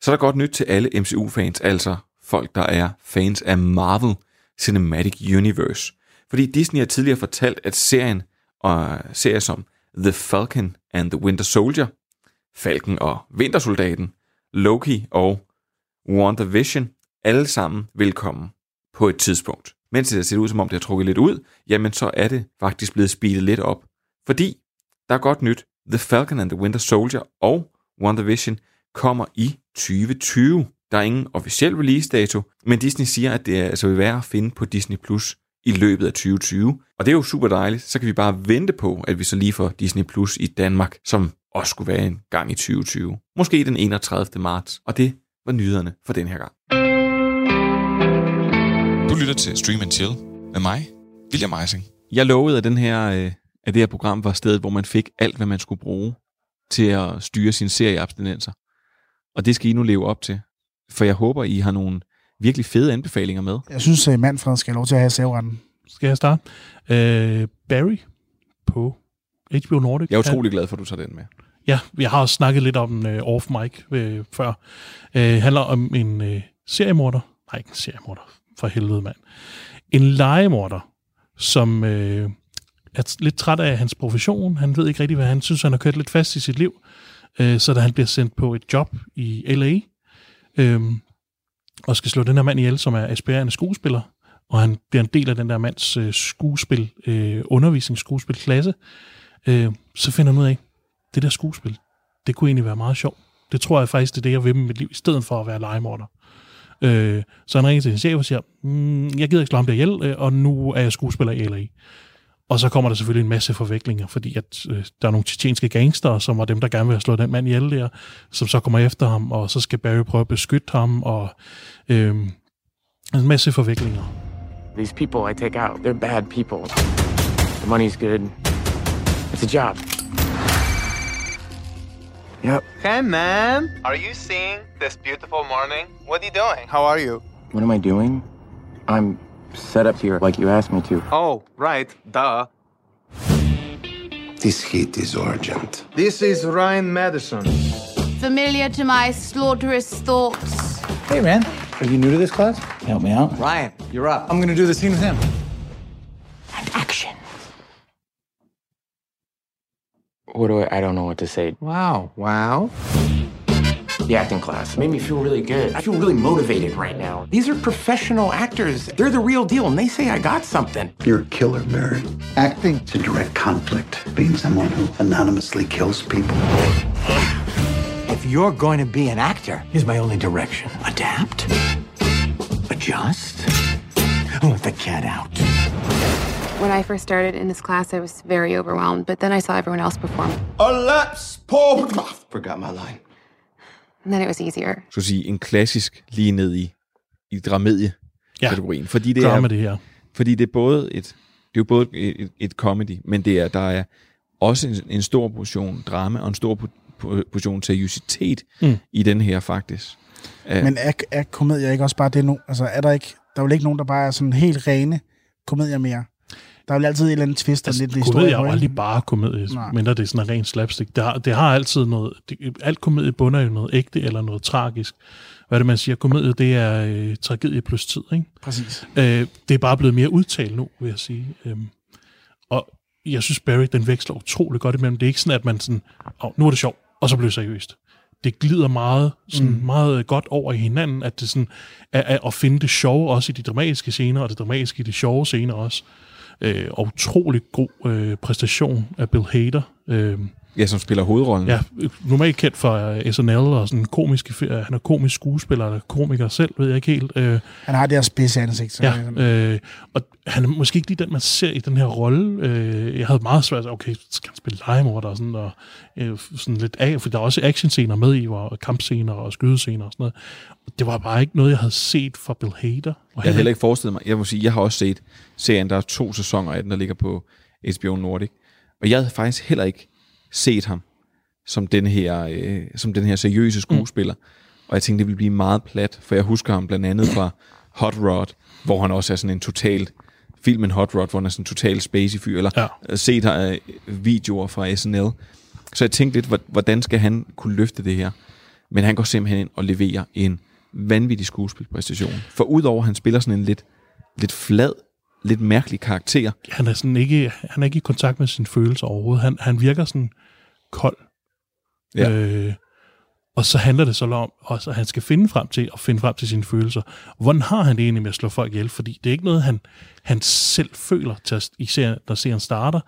Så er der godt nyt til alle MCU-fans, altså folk, der er fans af Marvel Cinematic Universe. Fordi Disney har tidligere fortalt, at serien og serier som The Falcon and the Winter Soldier, Falken og Vintersoldaten, Loki og WandaVision, alle sammen velkommen på et tidspunkt. Mens det ser ud som om, det har trukket lidt ud, jamen så er det faktisk blevet speedet lidt op. Fordi der er godt nyt. The Falcon and the Winter Soldier og WandaVision kommer i 2020. Der er ingen officiel release dato, men Disney siger, at det altså vil være at finde på Disney Plus i løbet af 2020. Og det er jo super dejligt. Så kan vi bare vente på, at vi så lige får Disney Plus i Danmark, som også skulle være en gang i 2020. Måske den 31. marts. Og det var nyhederne for den her gang. Du lytter til Stream and Chill med mig, William Eising. Jeg lovede, at, den her, øh, at det her program var stedet, hvor man fik alt, hvad man skulle bruge til at styre sin serieabstinenser. Og det skal I nu leve op til. For jeg håber, I har nogle virkelig fede anbefalinger med. Jeg synes, at Manfred skal have lov til at have serveretten. Skal jeg starte? Øh, Barry på HBO Nordic. Jeg er utrolig glad for, at du tager den med. Ja, vi har også snakket lidt om den øh, off mic øh, før. Øh, handler om en øh, seriemorder. Nej, ikke en seriemorder. For helvede, mand. En legemorder, som øh, er lidt træt af hans profession. Han ved ikke rigtig, hvad han synes, han har kørt lidt fast i sit liv. Øh, så da han bliver sendt på et job i L.A., øh, og skal slå den her mand ihjel, som er aspirerende skuespiller, og han bliver en del af den der mands øh, skuespil, øh, undervisningsskuespilklasse, øh, så finder han ud af, det der skuespil, det kunne egentlig være meget sjovt. Det tror jeg faktisk, det er det, jeg vil med mit liv, i stedet for at være legemorder. Øh, så han ringer til sin chef og siger, mm, jeg gider ikke slå ham der ihjel, øh, og nu er jeg skuespiller i LA. Og så kommer der selvfølgelig en masse forviklinger, fordi at, øh, der er nogle tjetjenske gangster, som var dem, der gerne vil have slået den mand ihjel der, som så kommer efter ham, og så skal Barry prøve at beskytte ham, og øh, en masse forviklinger. These people I take out, they're bad people. The money's good. It's a job. Yep. Hey, man. Are you seeing this beautiful morning? What are you doing? How are you? What am I doing? I'm set up here like you asked me to. Oh, right. Duh. This heat is urgent. This is Ryan Madison. Familiar to my slaughterous thoughts. Hey, man. Are you new to this class? Help me out. Ryan, you're up. I'm gonna do the scene with him. What do I, I don't know what to say. Wow. Wow. The acting class made me feel really good. I feel really motivated right now. These are professional actors. They're the real deal, and they say I got something. You're a killer, Barry. Acting is a direct conflict. Being someone who anonymously kills people. If you're going to be an actor, here's my only direction adapt, adjust, let the cat out. When I first started in this class, I was very overwhelmed, but then I saw everyone else perform, A lapse, Paul. Forgot my line. and then it was easier. Så at sige, en klassisk lige ned i, i dramedie-kategorien. Ja, fordi det drama, er, det her. Fordi det er både et, det er jo både et, et, et comedy, men det er, der er også en, en stor portion drama og en stor po- po- portion seriøsitet Mm. i den her faktisk. Men er, er komedier ikke også bare det nu? Altså, er der ikke, der er vel ikke nogen, der bare er sådan helt rene komedier mere? Der er vel altid et eller andet twist og Altså, lidt historie komedie er jo aldrig bare komedie, Nej. mindre det er sådan en ren slapstick. Det har, det har altid noget, det, alt komedie bunder jo i noget ægte eller noget tragisk. Hvad er det, man siger? Komedie, det er øh, tragedie plus tid, ikke? Præcis. Øh, det er bare blevet mere udtalt nu, vil jeg sige. Øhm, og jeg synes, Barry, den veksler utrolig godt imellem. Det er ikke sådan, at man sådan, oh, nu er det sjovt, og så bliver det seriøst. Det glider meget, sådan Mm. meget godt over i hinanden, at det sådan er at finde det sjove også i de dramatiske scener, og det dramatiske i de sjove scener også. Øh, og utrolig god øh, præstation af Bill Hader. Øh, ja, som spiller hovedrollen. Ja, normalt kendt for uh, SNL og sådan komisk, han er komisk skuespiller, eller komiker selv, ved jeg ikke helt. Uh, Han har det her spidse ansigt. Så ja, øh, og han er måske ikke lige den, man ser i den her rolle. Øh, jeg havde meget svært at okay, skal han spille legemorder og sådan, og øh, sådan lidt af, for der er også actionscener med i, hvor kampscener og skydescener og sådan noget. Det var bare ikke noget, jeg havde set fra Bill Hader. Og Jeg havde heller ikke forestillet mig. Jeg må sige, jeg har også set serien, der er to sæsoner af den, der ligger på HBO Nordic. Og jeg havde faktisk heller ikke set ham som den her, øh, som den her seriøse skuespiller. Mm. Og jeg tænkte, det ville blive meget plat, for jeg husker ham blandt andet fra Hot Rod, hvor han også er sådan en total filmen Hot Rod, hvor han er sådan en total spacey fyr, eller ja. set øh, videoer fra SNL. Så jeg tænkte lidt, hvor- hvordan skal han kunne løfte det her? Men han går simpelthen ind og leverer en vanvittig skuespilpræstation. For udover at han spiller sådan en lidt, lidt flad, lidt mærkelig karakter, han er sådan ikke, han er ikke i kontakt med sine følelser overhovedet. Han, han virker sådan kold. Ja. Øh, og så handler det så om, også, at han skal finde frem til at finde frem til sine følelser. Hvordan har han det egentlig med at slå folk ihjel? Fordi det er ikke noget, han, han selv føler, til at, i serien, når serien starter.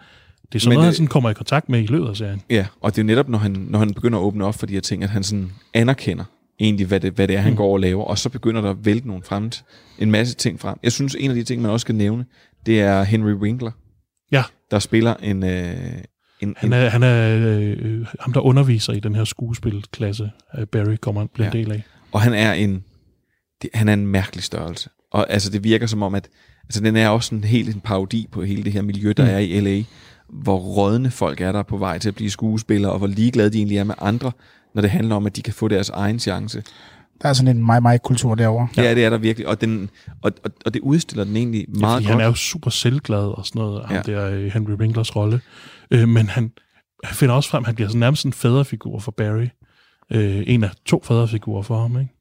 Det er sådan Men noget, han det- sådan kommer i kontakt med i løbet af serien. Ja, og det er netop, når han, når han begynder at åbne op for de her ting, at han sådan anerkender egentlig, hvad det, hvad det er, han Mm. går og laver, og så begynder der at vælte nogle frem, en masse ting frem. Jeg synes, en af de ting, man også skal nævne, det er Henry Winkler, Ja. der spiller en... Øh, en, Han er, han er øh, ham, der underviser i den her skuespilklasse, øh, Barry kommer bliver en del af. Og han er en, det, han er en mærkelig størrelse. Og altså, det virker som om, at altså, den er også en helt en parodi på hele det her miljø, der mm. er i L.A., hvor rådne folk er der på vej til at blive skuespillere, og hvor ligeglade de egentlig er med andre, når det handler om, at de kan få deres egen chance. Der er sådan en mig-mig-kultur derovre. Ja, det er der virkelig, og, den, og, og, og det udstiller den egentlig Ja, meget fordi godt. han er jo super selvglad og sådan noget, ham Ja. der øh, Henry Winklers rolle. Øh, men han, han finder også frem, han bliver sådan nærmest en faderfigur for Barry. Øh, en af to faderfigurer for ham, ikke?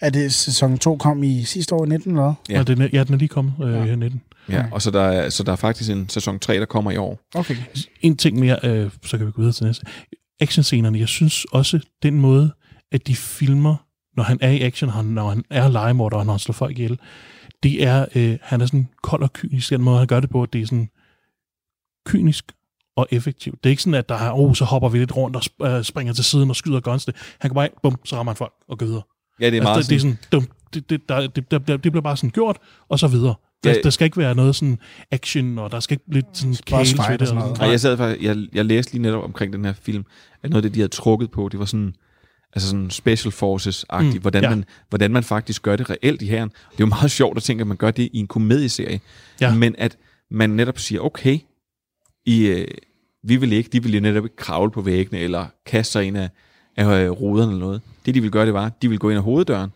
Er det sæson 2 kom i sidste år i 19 eller? Ja, ja, den, er, ja den er lige kommet øh, ja. 19. Ja, og så der, er, så der er faktisk en sæson 3, der kommer i år. Okay. En ting mere, øh, så kan vi gå videre til næste. Actionscenerne, jeg synes også, den måde, at de filmer, når han er i action, når han er legemorder, og når han slår folk ihjel, det er, øh, han er sådan kold og kynisk, den måde, han gør det på, det er sådan kynisk og effektivt. Det er ikke sådan, at der er, oh, så hopper vi lidt rundt og sp- øh, springer til siden og skyder guns. Det. Han kan bare, bum, så rammer han folk og går videre. Ja, det er meget altså, det, det er sådan, dum, det, det, der, det, der, det bliver bare sådan gjort, og så videre. Der, der skal ikke være noget sådan action, og der skal ikke lidt sådan Boss kæles ved og sådan og noget. Og jeg sad faktisk, jeg, jeg læste lige netop omkring den her film, at noget af det, de havde trukket på, det var sådan, altså sådan special forces-agtigt, Mm, hvordan, ja. man, hvordan man faktisk gør det reelt i herren. Det er jo meget sjovt at tænke, at man gør det i en komedieserie, Ja. men at man netop siger, okay, I, øh, vi vil ikke, de vil jo netop ikke kravle på væggene, eller kaste sig ind af, af øh, ruderne eller noget. Det, de vil gøre, det var, de vil gå ind ad hoveddøren,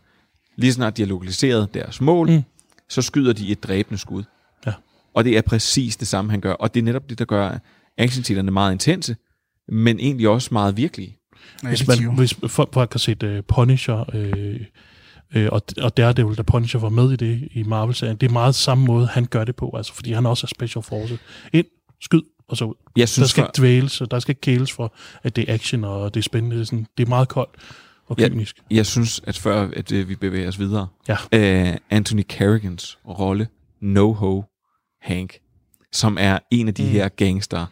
lige så snart de har lokaliseret deres mål, Mm. Så skyder de et dræbende skud. Ja. Og det er præcis det samme, han gør. Og det er netop det, der gør actionscenerne meget intense, men egentlig også meget virkelige. Hvis, man, hvis folk, folk har set uh, Punisher, øh, øh, og, og Daredevil, da Punisher var med i det i Marvel-serien, det er meget samme måde, han gør det på, altså, fordi han også er special forces. Ind, skyd, og så ud. Jeg synes der skal for- ikke dvæles, og der skal ikke kæles for, at det er action, og det er spændende. Det er, sådan, det er meget koldt og Jeg, kynisk. jeg synes, at før at, øh, vi bevæger os videre, Ja. øh, Anthony Carrigans rolle, No-Ho Hank, som er en af de Mm. her gangster,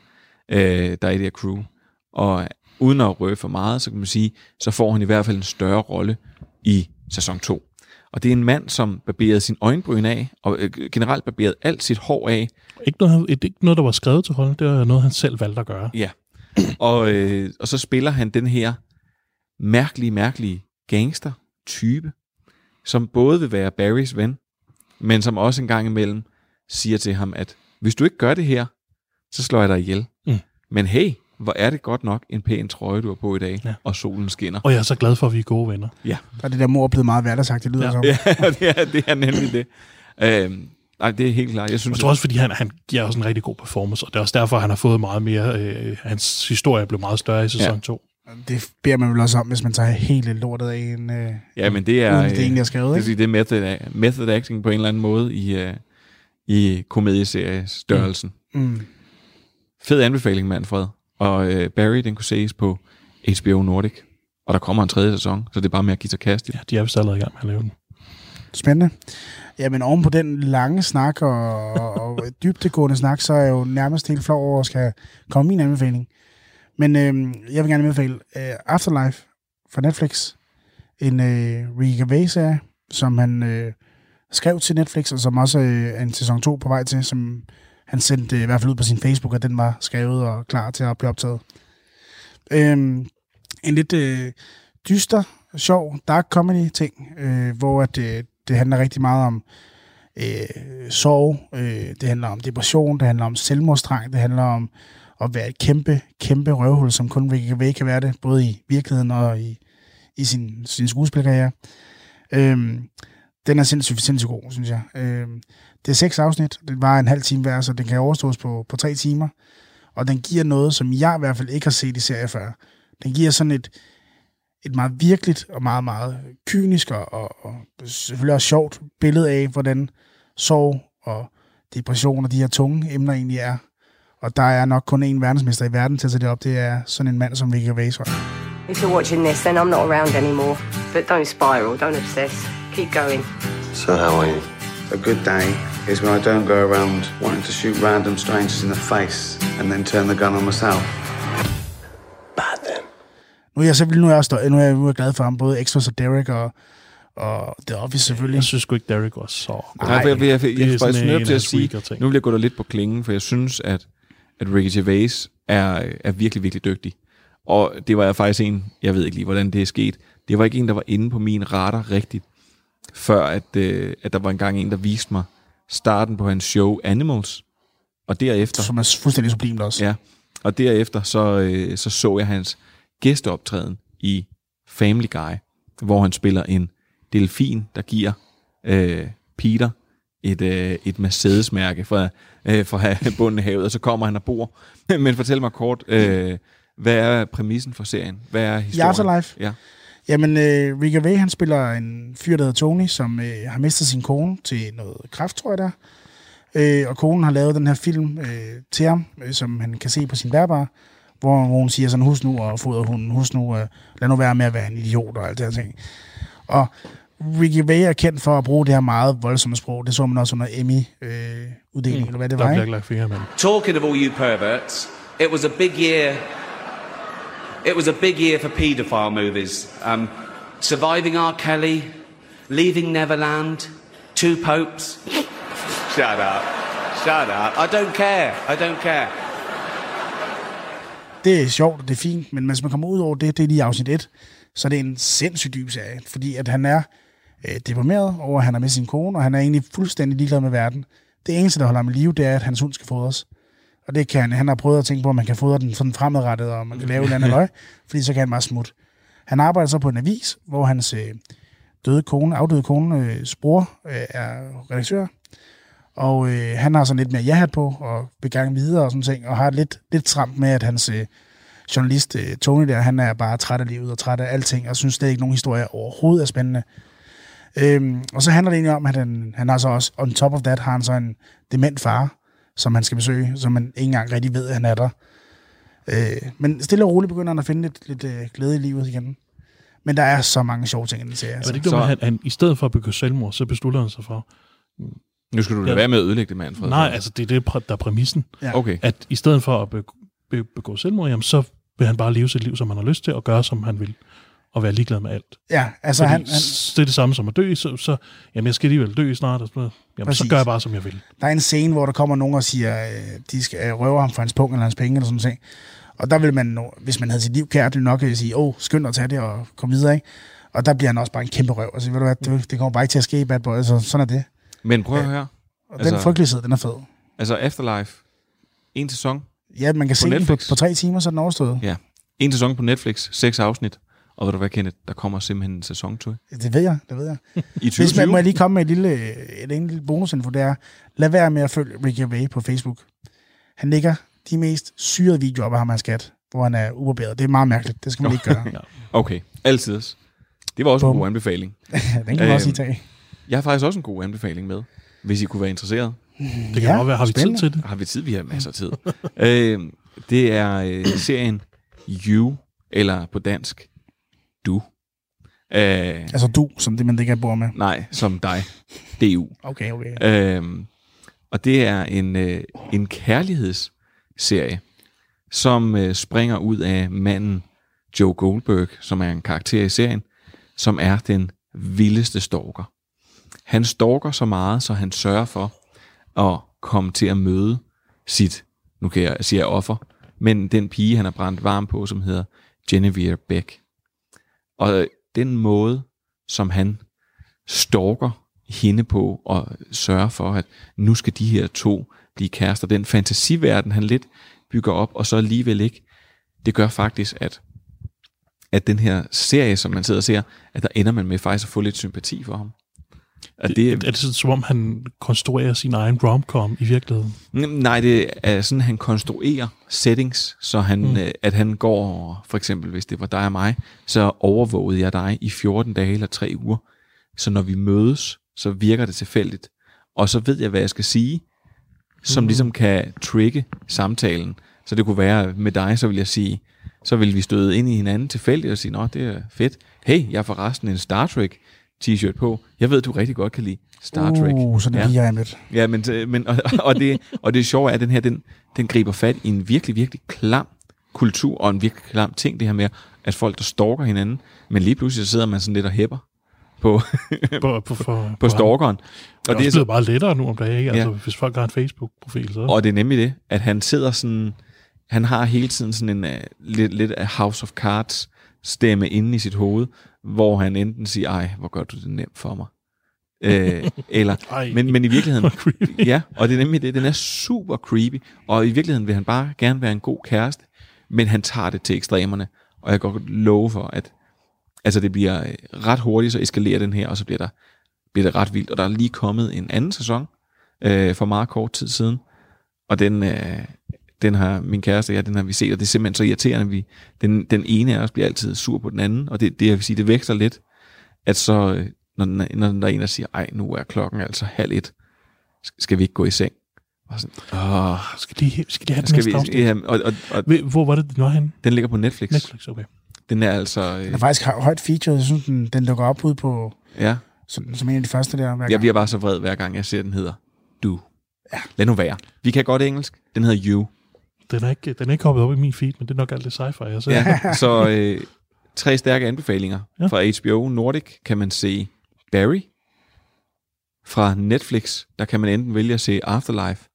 øh, der er i det her crew. Og uden at røve for meget, så kan man sige, så får han i hvert fald en større rolle i sæson 2. Og det er en mand, som barberede sin øjenbryn af, og øh, generelt barberede alt sit hår af. Ikke noget, et, ikke noget, der var skrevet til rollen, det var noget, han selv valgte at gøre. Ja. Og, øh, og så spiller han den her mærkelige, mærkelige gangster-type, som både vil være Barrys ven, men som også en gang imellem siger til ham, at hvis du ikke gør det her, så slår jeg dig ihjel. Mm. Men hey, hvor er det godt nok en pæn trøje, du har på i dag, ja. og solen skinner. Og jeg er så glad for, at vi er gode venner. Ja. Er det der mor blevet meget hverdagssagt, det lyder Ja. som. ja, det er, det er nemlig det. Øhm, nej, det er helt klart. Jeg synes, Jeg tror også, fordi han, han giver også en rigtig god performance, og det er også derfor, han har fået meget mere, øh, hans historie blev meget større i sæson Ja. 2. Det beder man vel også om, hvis man tager hele lortet af en... Øh, Ja, men det er, uden det egentlig er skrevet, det, ikke? sige, det er method, method acting på en eller anden måde i, uh, i komedieseriestørrelsen. Mm. Mm. Fed anbefaling, Manfred. Og uh, Barry, den kunne ses på HBO Nordic. Og der kommer en tredje sæson, så det er bare med at give sig kast i. Ja, de er vist allerede i gang med at lave den. Spændende. Jamen oven på den lange snak og, og, og dybtegående snak, så er jeg jo nærmest helt flov over at skal komme min anbefaling. Men øh, jeg vil gerne anbefale øh, Afterlife fra Netflix. En øh, Ricky Gervais-serie, som han øh, skrev til Netflix, og som også øh, er en sæson 2 på vej til, som han sendte øh, i hvert fald ud på sin Facebook, at den var skrevet og klar til at blive optaget. Øh, en lidt øh, dyster, sjov, dark comedy-ting, øh, hvor at, øh, det handler rigtig meget om øh, sorg, øh, det handler om depression, det handler om selvmordstrang, det handler om at være et kæmpe, kæmpe røvhul, som kun VKV kan være det, både i virkeligheden og i, i sin, sin skuespillerkarriere. Øhm, den er sindssygt, sindssygt god, synes jeg. Øhm, det er seks afsnit, det var en halv time hver, så den kan overstås på, på tre timer. Og den giver noget, som jeg i hvert fald ikke har set i serier før. Den giver sådan et, et meget virkeligt og meget, meget kynisk og, og, og selvfølgelig også sjovt billede af, hvordan sorg og depression og de her tunge emner egentlig er. Og der er nok kun én verdensmester i verden til at det op. Det er sådan en mand som Ricky Gervais. If you're watching this, then I'm not around anymore. But don't spiral, don't obsess. Keep going. So how are you? A good day is when I don't go around wanting to shoot random strangers in the face and then turn the gun on myself. Nu er jeg selvfølgelig nu er jeg, også, nu er jeg, nu er jeg glad for ham, både Extras og Derek og, og The Office selvfølgelig. Jeg synes sgu ikke, Derek var så... Nej, jeg, jeg, jeg, jeg, det jeg, er jeg, jeg af at hans sige, weaker ting. nu vil jeg gå der lidt på klingen, for jeg synes, at, Ricky Gervais er, er virkelig, virkelig dygtig. Og det var jeg faktisk en, jeg ved ikke lige, hvordan det er sket. Det var ikke en, der var inde på min radar rigtigt, før at, øh, at der var engang en, der viste mig starten på hans show Animals. Og derefter... Som er fuldstændig sublimt også. Ja, og derefter så, øh, så så jeg hans gæsteoptræden i Family Guy, hvor han spiller en delfin, der giver øh, Peter et, øh, et Mercedes-mærke for, øh, have bunden af havet, og så kommer han og bor. Men fortæl mig kort, øh, hvad er præmissen for serien? Hvad er historien? Afterlife? Ja. Jamen, øh, Rick Gervais, han spiller en fyr, der hedder Tony, som øh, har mistet sin kone til noget kræft, tror jeg der. Øh, og konen har lavet den her film øh, til ham, øh, som han kan se på sin bærbar, hvor, hvor hun siger sådan, husk nu at fodre hunden, husk nu, øh, lad nu være med at være en idiot og alt det her ting. Og Ricky Gervais er kendt for at bruge det her meget voldsomme sprog. Det så man også under Emmy-uddelingen, øh, eller hvad det Der var, ikke? lagt fingre. Talking of all you perverts, it was a big year. It was a big year for paedophile movies. Um, Surviving R. Kelly, Leaving Neverland, Two Popes. Shut up. Shut up. I don't care. I don't care. Det er sjovt, og det er fint, men hvis man kommer ud over det, det er lige afsnit 1, så er det en sindssygt dyb serie, fordi at han er øh, deprimeret over, at han er med sin kone, og han er egentlig fuldstændig ligeglad med verden. Det eneste, der holder ham i live, det er, at hans hund skal fodres. Og det kan han. Han har prøvet at tænke på, at man kan fodre den sådan fremadrettet, og man kan lave et andet løg, fordi så kan han bare smutte. Han arbejder så på en avis, hvor hans øh, døde kone, afdøde kone, øh, bror, øh, er redaktør. Og øh, han har sådan lidt mere ja på, og vil gerne videre og sådan ting, og har lidt, lidt tramt med, at hans øh, journalist, øh, Tony der, han er bare træt af livet og træt af alting, og synes det er ikke nogen historie overhovedet er spændende. Øhm, og så handler det egentlig om, at han, han har så også, on top of that, har han så en dement far, som han skal besøge, som man ikke engang rigtig ved, at han er der. Øh, men stille og roligt begynder han at finde lidt, lidt øh, glæde i livet igen. Men der er så mange sjove ting i den serie. Ja, Altså. det ikke noget, med, at han, han, i stedet for at begå selvmord, så beslutter han sig for... Nu skal du lade være med at ødelægge det, Manfred. Nej, altså det er det, der er præmissen. Ja. Okay. At i stedet for at begå, be- begå selvmord, jamen, så vil han bare leve sit liv, som han har lyst til, og gøre, som han vil, og være ligeglad med alt. Ja, altså Fordi han, han, det er det samme som at dø, så, så jamen, jeg skal alligevel dø snart, og noget. Jamen, Præcis. så gør jeg bare, som jeg vil. der er en scene, hvor der kommer nogen og siger, øh, de skal øh, røve ham for hans punkt eller hans penge, eller sådan noget. Og der vil man, hvis man havde sit liv kært, ville nok øh, sige, åh, skynd dig at tage det og kom videre, ikke? Og der bliver han også bare en kæmpe røv. Altså, ved du hvad, det, det kommer bare ikke til at ske i Bad Boy, så sådan er det. Men prøv at høre. Og altså, den frygtelighed, den er fed. Altså Afterlife, en sæson. Ja, man kan på se den på, Netflix. på tre timer, så er den overstået. Ja. En sæson på Netflix, seks afsnit. Og ved du hvad, Kenneth, der kommer simpelthen en sæson 2. Det ved jeg, det ved jeg. I Hvis man 2020. må jeg lige komme med et lille, et, en lille bonusinfo, det er, lad være med at følge Ricky Gervais på Facebook. Han lægger de mest syrede videoer op af ham, hans skat, hvor han er ubarberet. Det er meget mærkeligt, det skal man ikke gøre. Okay, altid. Det var også en Bum. god anbefaling. Den kan man også lige tage. Jeg har faktisk også en god anbefaling med, hvis I kunne være interesseret. Det kan godt være, har vi tid til det? Har vi tid? Vi har masser af tid. øh, det er øh, serien You, eller på dansk, Du. Øh, Altså du, som det man ikke bor med. nej, som dig. DU. Okay, okay. Øhm, og det er en, øh, en kærlighedsserie, som øh, springer ud af manden Joe Goldberg, som er en karakter i serien, som er den vildeste stalker. Han stalker så meget, så han sørger for at komme til at møde sit, nu kan jeg sige offer, men den pige, han har brændt varm på, som hedder Genevieve Beck. Og den måde, som han stalker hende på og sørger for, at nu skal de her to blive kærester. Den fantasiverden, han lidt bygger op, og så alligevel ikke. Det gør faktisk, at, at den her serie, som man sidder og ser, at der ender man med faktisk at få lidt sympati for ham. At Det, er, er det sådan, som om han konstruerer sin egen romcom i virkeligheden? Nej, det er sådan, han konstruerer settings, så han, Mm. mm. at han går, for eksempel hvis det var dig og mig, så overvågede jeg dig i 14 dage eller 3 uger. Så når vi mødes, så virker det tilfældigt. Og så ved jeg, hvad jeg skal sige, som Mm. ligesom kan trigge samtalen. Så det kunne være med dig, så vil jeg sige, så vil vi støde ind i hinanden tilfældigt og sige, nå, det er fedt. Hey, jeg har forresten en Star Trek t-shirt på. Jeg ved, du rigtig godt kan lide Star Trek. Uh, så det Ja. bliver jeg med. Ja, men, men og, og, det, og det sjove er, at den her, den, den griber fat i en virkelig, virkelig klam kultur, og en virkelig klam ting, det her med, at folk, der stalker hinanden, men lige pludselig så sidder man sådan lidt og hæpper på, på, på, for, på stalkeren. Det er, Og det er, også blevet så, meget lettere nu om dagen, ikke? Altså, Ja. hvis folk har en Facebook-profil, så... og det er nemlig det, at han sidder sådan, han har hele tiden sådan en uh, lidt, lidt af House of Cards stemme inde i sit hoved, hvor han enten siger, ej, hvor gør du det nemt for mig. øh, eller, Ej, men, men i virkeligheden, ja, og det er nemlig det, den er super creepy, og i virkeligheden vil han bare gerne være en god kæreste, men han tager det til ekstremerne, og jeg kan godt love for, at altså det bliver øh, ret hurtigt, så eskalerer den her, og så bliver, der, bliver det ret vildt, og der er lige kommet en anden sæson, øh, for meget kort tid siden, og den, øh, den har min kæreste, ja, den har vi set, og det er simpelthen så irriterende, vi, den, den ene af os bliver altid sur på den anden, og det, det jeg vil sige, det vækster lidt, at så, øh, når, den, når der er en, der siger, ej, nu er klokken altså halv et, skal vi ikke gå i seng? Og sådan, Åh, Skal de, skal de have den skal næste vi, afsnit? ja, og, og, og, Ved- Hvor var det, den var henne? den ligger på Netflix. Netflix, okay. Den er altså... Den Øh, er faktisk hø- højt feature. Jeg synes, den, den dukker op ud på, ja. som, som en af de første der. Hver Jeg gang. bliver bare så vred, hver gang jeg ser den hedder Du. Ja. Lad nu være. Vi kan godt engelsk. Den hedder You. Den er, ikke, den er ikke hoppet op i min feed, men det er nok alt det sci-fi, jeg ser. Ja. så øh, tre stærke anbefalinger Ja. fra HBO Nordic kan man se Barry. Fra Netflix, der kan man enten vælge at se Afterlife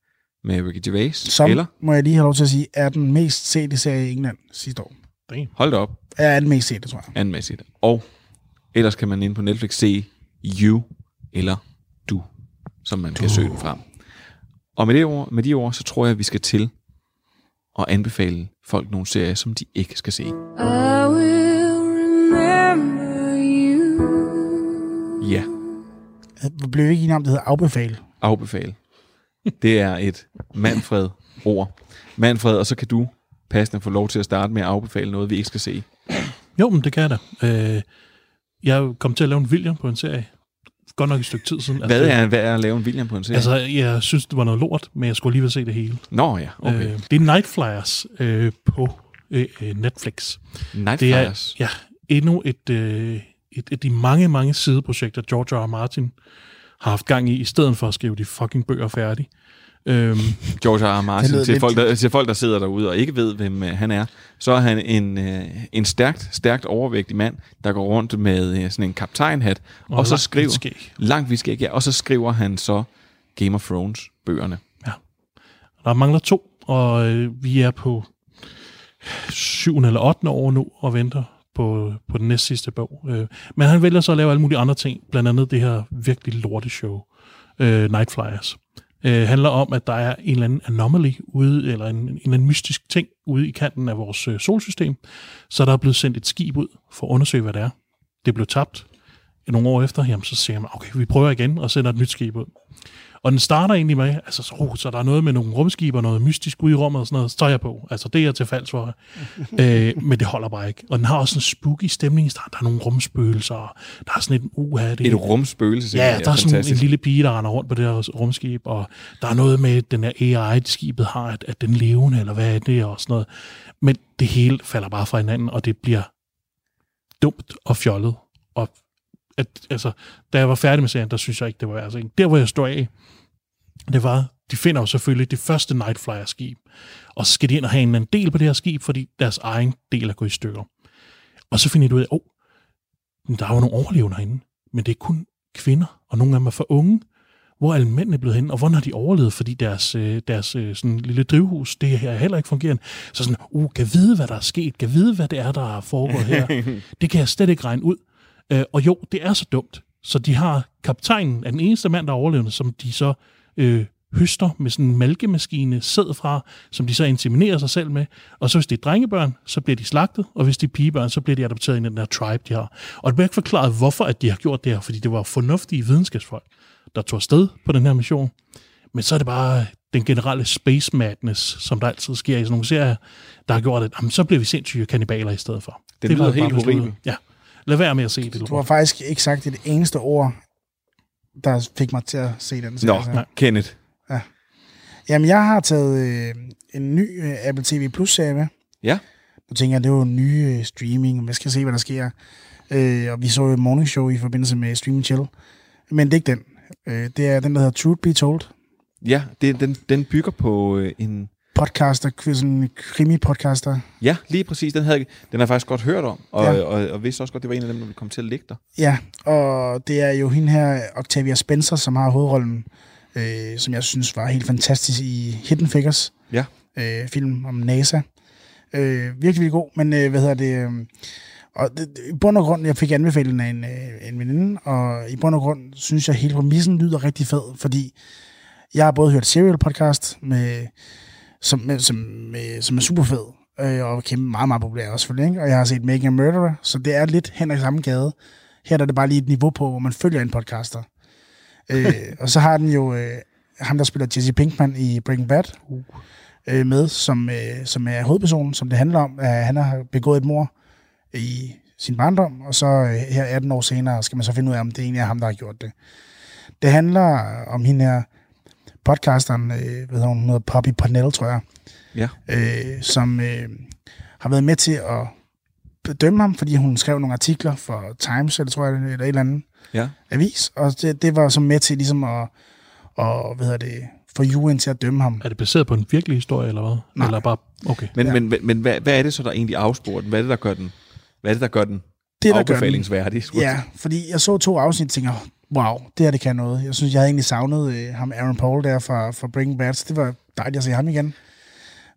med Ricky Gervais, Som, eller... må jeg lige have lov til at sige, er den mest sete serie i England sidste år. Hold da op. Er den mest sete, tror jeg. Anden med Og ellers kan man inde på Netflix se You eller Du, som man kan søge den frem. Og med, det ord, med de ord, så tror jeg, at vi skal til at anbefale folk nogle serier, som de ikke skal se. I will remember you. Ja, blev ikke enige om, det hedder afbefale. afbefale. Det er et Manfred ord. Manfred, og så kan du passende få lov til at starte med at afbefale noget, vi ikke skal se. Jo, men det kan jeg da. Øh, jeg kom til at lave en William på en serie. Godt nok et stykke tid siden. Hvad er, hvad er at lave en William på en serie? Altså, jeg synes, det var noget lort, men jeg skulle alligevel se det hele. Nå ja, okay. Øh, det er Night Flyers øh, på øh, øh, Netflix. Night det er? Ja, endnu et, øh, et af de mange, mange sideprojekter, George R. R. Martin har haft gang i, i stedet for at skrive de fucking bøger færdige. Øhm, George R. R. Martin, til folk, der, til folk, der sidder derude og ikke ved, hvem øh, han er, så er han en, øh, en stærkt, stærkt overvægtig mand, der går rundt med øh, sådan en kaptajnhat, og, Og så skriver... skæg. Langt hvidt skæg, ja. Og så skriver han så Game of Thrones bøgerne. Der mangler to, og øh, vi er på syvende eller 8. år nu og venter på, på den næst sidste bog. Øh, men han vælger så at lave alle mulige andre ting, blandt andet det her virkelig lorte show, øh, Night Flyers. Øh, handler om, at der er en eller anden anomaly ude, eller en, en eller anden mystisk ting ude i kanten af vores øh, solsystem, så der er blevet sendt et skib ud for at undersøge, hvad det er. Det blev tabt nogle år efter, jamen så siger man, okay, vi prøver igen og sender et nyt skib ud. Og den starter egentlig med, altså så, oh, så der er noget med nogle rumskiber, noget mystisk ude i rummet og sådan noget, så tager jeg på. Altså det er jeg til falds for. øh, men det holder bare ikke. Og den har også en spooky stemning. Der, der er nogle rumspøgelser, og der er sådan et uha. Det, Et rumspøgelse, Ja, der er sådan en Fantastisk. lille pige, der render rundt på det her rumskib, og der er noget med den her AI, det skibet har, at, at den er levende, eller hvad er det, og sådan noget. Men det hele falder bare fra hinanden, og det bliver dumt og fjollet. Og at, altså, da jeg var færdig med serien, der synes jeg ikke, det var altså Der, hvor jeg står af, det var, de finder jo selvfølgelig det første Nightflyer-skib, og så skal de ind og have en anden del på det her skib, fordi deres egen del er gået i stykker. Og så finder de ud af, åh, oh, der er jo nogle overlevende herinde, men det er kun kvinder, og nogle af dem er for unge. Hvor er alle mændene blevet henne, og hvordan har de overlevet, fordi deres, øh, deres øh, sådan lille drivhus, det her er heller ikke fungerende. Så sådan, uh, kan vide, hvad der er sket, kan vide, hvad det er, der er foregået her. det kan jeg slet ikke regne ud. Øh, og jo, det er så dumt. Så de har kaptajnen af den eneste mand, der er overlevende, som de så øh, høster med sådan en mælkemaskine sæd fra, som de så inseminerer sig selv med. Og så hvis det er drengebørn, så bliver de slagtet, og hvis det er pigebørn, så bliver de adopteret ind i den her tribe, de har. Og det bliver ikke forklaret, hvorfor at de har gjort det her, fordi det var fornuftige videnskabsfolk, der tog afsted på den her mission. Men så er det bare den generelle space madness, som der altid sker i sådan nogle serier, der har gjort, at jamen, så bliver vi sindssyge kannibaler i stedet for. Det var lyder helt besluttet. horribel. Ja. Lad være med at se det. Du har faktisk ikke sagt et eneste ord, der fik mig til at se den. Nå, serie. Kenneth. Ja. Jamen, jeg har taget øh, en ny øh, Apple TV Plus-serie med. Ja. Nu tænker jeg, det er jo nye øh, streaming, og hvad skal jeg se, hvad der sker. Øh, og vi så jo et morning show i forbindelse med Streaming Chill. Men det er ikke den. Øh, det er den, der hedder Truth Be Told. Ja, det, den, den bygger på øh, en... Podcaster, sådan en krimi-podcaster. Ja, lige præcis. Den, havde, den har jeg faktisk godt hørt om, og, Ja. og, og, og vidste også godt, det var en af dem, der kom til at ligge der. Ja, og det er jo hende her, Octavia Spencer, som har hovedrollen, øh, som jeg synes var helt fantastisk i Hidden Figures. Ja. Øh, film om NASA. Øh, virkelig, virkelig god, men øh, hvad hedder det... Øh, og det, i bund og grund, jeg fik anbefalet den af en, øh, en veninde, og i bund og grund synes jeg, at hele præmissen lyder rigtig fed, fordi jeg har både hørt Serial Podcast, med, som, med, som, med, som er super fed, øh, og kæmpe meget, meget populær også selvfølgelig, ikke? og jeg har set Making a Murderer, så det er lidt hen ad samme gade. Her er det bare lige et niveau på, hvor man følger en podcaster. øh, og så har den jo øh, ham, der spiller Jesse Pinkman i Breaking Bad, øh, med, som, øh, som er hovedpersonen, som det handler om, at han har begået et mor i sin barndom, og så øh, her 18 år senere skal man så finde ud af, om det egentlig er ham, der har gjort det. Det handler om hende her podcasteren, øh, hvad hedder hun, hedder Poppy Parnell, tror jeg, Ja. øh, som øh, har været med til at bedømme ham, fordi hun skrev nogle artikler for Times, eller tror jeg, eller et eller andet Ja. avis, og det, det var så med til ligesom at, og, hvad hedder det, få juryen til at dømme ham. Er det baseret på en virkelig historie, eller hvad? Nej. Eller bare, okay. Men, Ja. men, men, men hvad, hvad er det så, der egentlig afsporer den? Hvad er det, der gør den? Hvad er det, der gør den det, der gør den- Ja, fordi jeg så to afsnit og tænker, wow, det her det kan noget. Jeg synes, jeg havde egentlig savnet øh, ham Aaron Paul der fra, fra Breaking Bad, så det var dejligt at se ham igen.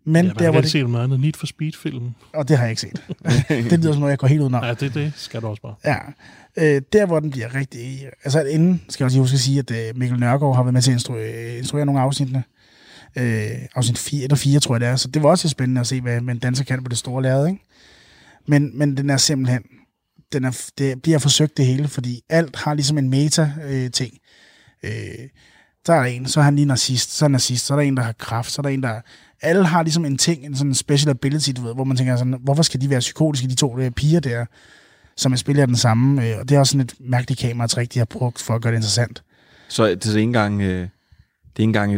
Men ja, man der, kan hvor det... se noget andet Need for Speed-film. og det har jeg ikke set. det lyder som noget, jeg går helt udenom. Ja, det, det skal du også bare. Ja. Øh, der, hvor den bliver rigtig... Altså, inden skal jeg også huske at sige, at øh, Mikkel Nørgaard har været med til at instruere, instruere nogle af afsnittene. Øh, afsnit 4 eller 4, tror jeg det er. Så det var også spændende at se, hvad man danser kan på det store lærred, ikke? Men, men den er simpelthen... Den er, det bliver forsøgt det hele, fordi alt har ligesom en meta-ting. Øh, der er en, så er han lige nazist, så er nazist, så er der en, der har kraft, så er der en, der... Alle har ligesom en ting, en sådan special ability, du ved, hvor man tænker sådan, hvorfor skal de være psykotiske, de to der piger der, som er spiller den samme, øh, og det er også sådan et mærkeligt kameratrik, de har brugt for at gøre det interessant. Så det er ikke engang, øh, det er ikke engang,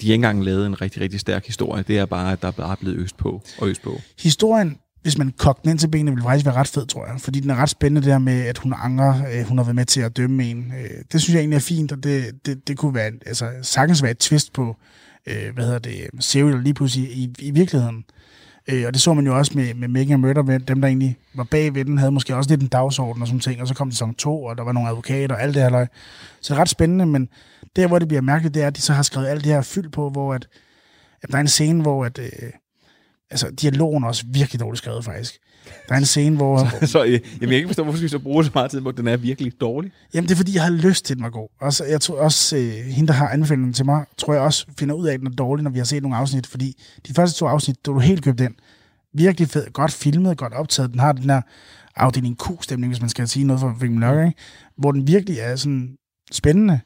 de har ikke engang lavet en rigtig, rigtig stærk historie. Det er bare, at der er bare blevet øst på og øst på. Historien, hvis man kogte den ind til benene, ville faktisk være ret fed, tror jeg. Fordi den er ret spændende, det der med, at hun angrer, øh, hun har været med til at dømme en. Øh, det synes jeg egentlig er fint, og det, det, det kunne være, altså, sagtens være et twist på, øh, hvad hedder det, serial lige pludselig i, i virkeligheden. Øh, og det så man jo også med, med Making a Murder, med dem der egentlig var bag ved den, havde måske også lidt en dagsorden og sådan ting, og så kom sæson 2, og der var nogle advokater og alt det her løg. Så det er ret spændende, men der, hvor det bliver mærkeligt, det er, at de så har skrevet alt det her fyld på, hvor at, at der er en scene, hvor at, øh, altså, dialogen er også virkelig dårligt skrevet, faktisk. Der er en scene, hvor... så øh, jamen, jeg kan ikke forstå, hvorfor vi så bruge så meget tid på, den er virkelig dårlig. Jamen, det er fordi, jeg har lyst til, at den var god. Også, jeg tror også, øh, hende, der har anbefalet den til mig, tror jeg også finder ud af, at den er dårlig, når vi har set nogle afsnit. Fordi de første to afsnit, der er du helt købt ind. Virkelig fed, godt filmet, godt optaget. Den har den der afdeling Q-stemning, hvis man skal sige noget for Film ikke? hvor den virkelig er sådan spændende.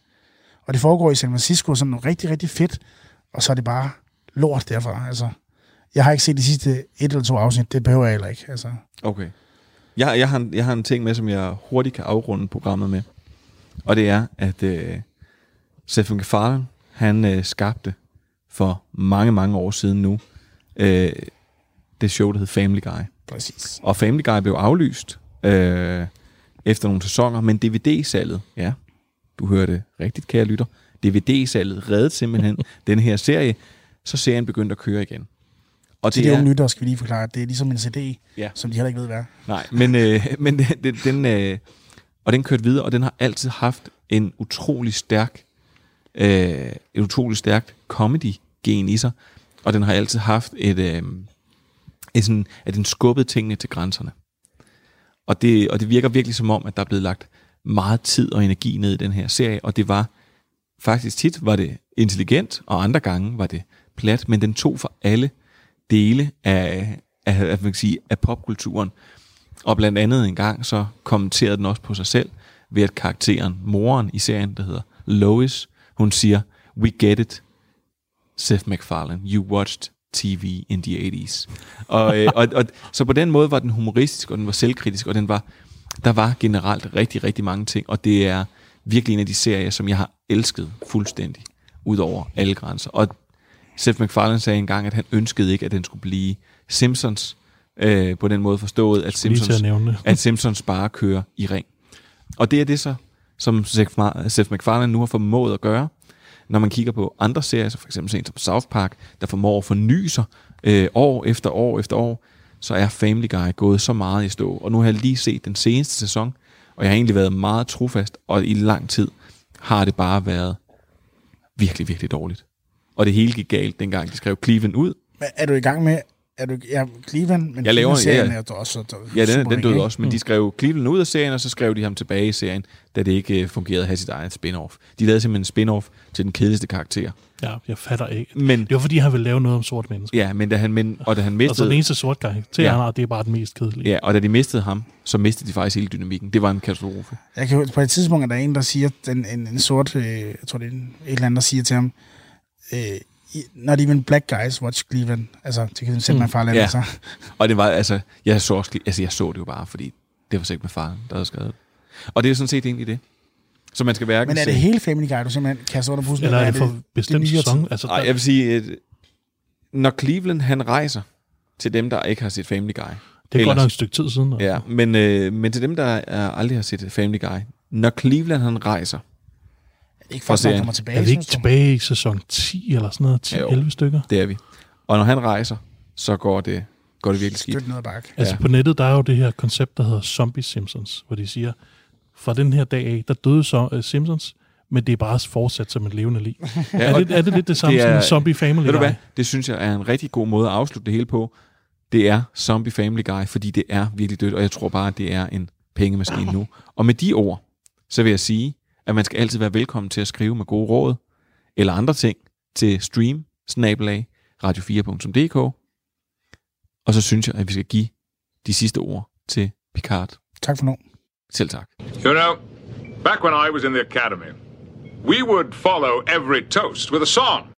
Og det foregår i San Francisco, sådan noget rigtig, rigtig fedt. Og så er det bare lort derfra. Altså, jeg har ikke set de sidste et eller to afsnit, det behøver jeg heller ikke. Altså. Okay. Jeg, jeg, har, en- jeg har en ting med, som jeg hurtigt kan afrunde programmet med. Og det er, at øh, Seth MacFarlane, han øh, skabte for mange, mange år siden nu, øh, det show, der hed Family Guy. Præcis. Og Family Guy blev aflyst øh, efter nogle sæsoner, men DVD-salget, ja, du hører det rigtigt, kære lytter, DVD-salget reddede simpelthen den her serie, så serien begyndte at køre igen. Og Til de unge lyttere skal vi lige forklare, at det er ligesom en CD, Ja. som de heller ikke ved, hvad er. Nej, men, øh, men den, den, øh, og den kørte videre, og den har altid haft en utrolig stærk, øh, et utrolig stærkt comedy-gen i sig, og den har altid haft et, øh, et sådan, at den skubbede tingene til grænserne. Og det, og det virker virkelig som om, at der er blevet lagt meget tid og energi ned i den her serie, og det var faktisk tit var det intelligent, og andre gange var det plat, men den tog for alle dele af, af, af, man kan sige, af popkulturen. Og blandt andet en gang så kommenterede den også på sig selv, ved at karakteren, moren i serien, der hedder Lois, hun siger, we get it, Seth MacFarlane, you watched TV in the 80s. Og, øh, og, og, så på den måde var den humoristisk, og den var selvkritisk, og den var, der var generelt rigtig, rigtig mange ting, og det er virkelig en af de serier, som jeg har elsket fuldstændig, ud over alle grænser. Og Seth MacFarlane sagde engang, at han ønskede ikke, at den skulle blive Simpsons, øh, på den måde forstået, at Simpsons, at Simpsons bare kører i ring. Og det er det så, som Seth Ma- Seth MacFarlane nu har formået at gøre, når man kigger på andre serier, så for eksempel en som South Park, der formår at forny sig øh, år efter år efter år, så er Family Guy gået så meget i stå. Og nu har jeg lige set den seneste sæson, og jeg har egentlig været meget trofast, og i lang tid har det bare været virkelig, virkelig dårligt. Og det hele gik galt, dengang de skrev Cleveland ud. Men er du i gang med... Er du, ja, Cleveland, men Jeg laver, serien ja, er jo også så, ja, den, den døde også, men ikke? de skrev Cleveland ud af serien, og så skrev de ham tilbage i serien, da det ikke øh, fungerede at have sit eget spin-off. De lavede simpelthen en spin-off til den kedeligste karakter. Ja, jeg fatter ikke. Men, Det var fordi, han ville lave noget om sort mennesker. ja, men da han, men, og da han mistede... Og så den eneste sort karakter, Ja. han har, det er bare den mest kedelige. Ja, og da de mistede ham, så mistede de faktisk hele dynamikken. Det var en katastrofe. Jeg kan, på et tidspunkt er der en, der siger, en, en, en sort, øh, jeg tror det er en, et eller andet, der siger til ham, øh, not even black guys watch Cleveland. Altså, det kan selv man farligt. ja. Altså. Og det var, altså, jeg så, også, altså, jeg så det jo bare, fordi det var sikkert med faren, der havde skrevet det. Og det er jo sådan set egentlig det. Så man skal hverken Men er det se- hele Family Guy, du simpelthen kaster under bussen? Eller er det for bestemt nyere sæson? Altså, Ej, jeg vil sige, at når Cleveland han rejser til dem, der ikke har set Family Guy. Det er godt nok et stykke tid siden. altså. Ja, men, øh, men til dem, der er, aldrig har set Family Guy. Når Cleveland han rejser Ikke når han serien. kommer tilbage. Er vi ikke du? tilbage i sæson 10 eller sådan noget? 10-11 stykker? Det er vi. Og når han rejser, så går det går det virkelig skidt. Støt ned ad bakke. Altså på nettet, der er jo det her koncept, der hedder Zombie Simpsons, hvor de siger, fra den her dag af, der døde så uh, Simpsons, men det er bare fortsat som et levende liv. ja, er, det, er det lidt det samme det er, som en Zombie Family ved du Guy? hvad? Det synes jeg er en rigtig god måde at afslutte det hele på. Det er Zombie Family Guy, fordi det er virkelig dødt, og jeg tror bare, at det er en pengemaskine nu. Og med de ord, så vil jeg sige, at man skal altid være velkommen til at skrive med gode råd, eller andre ting, til stream, radio4.dk. Og så synes jeg, at vi skal give de sidste ord til Picard. Tak for nu. Selv tak. You know, back when I was in the academy, we would follow every toast with a song.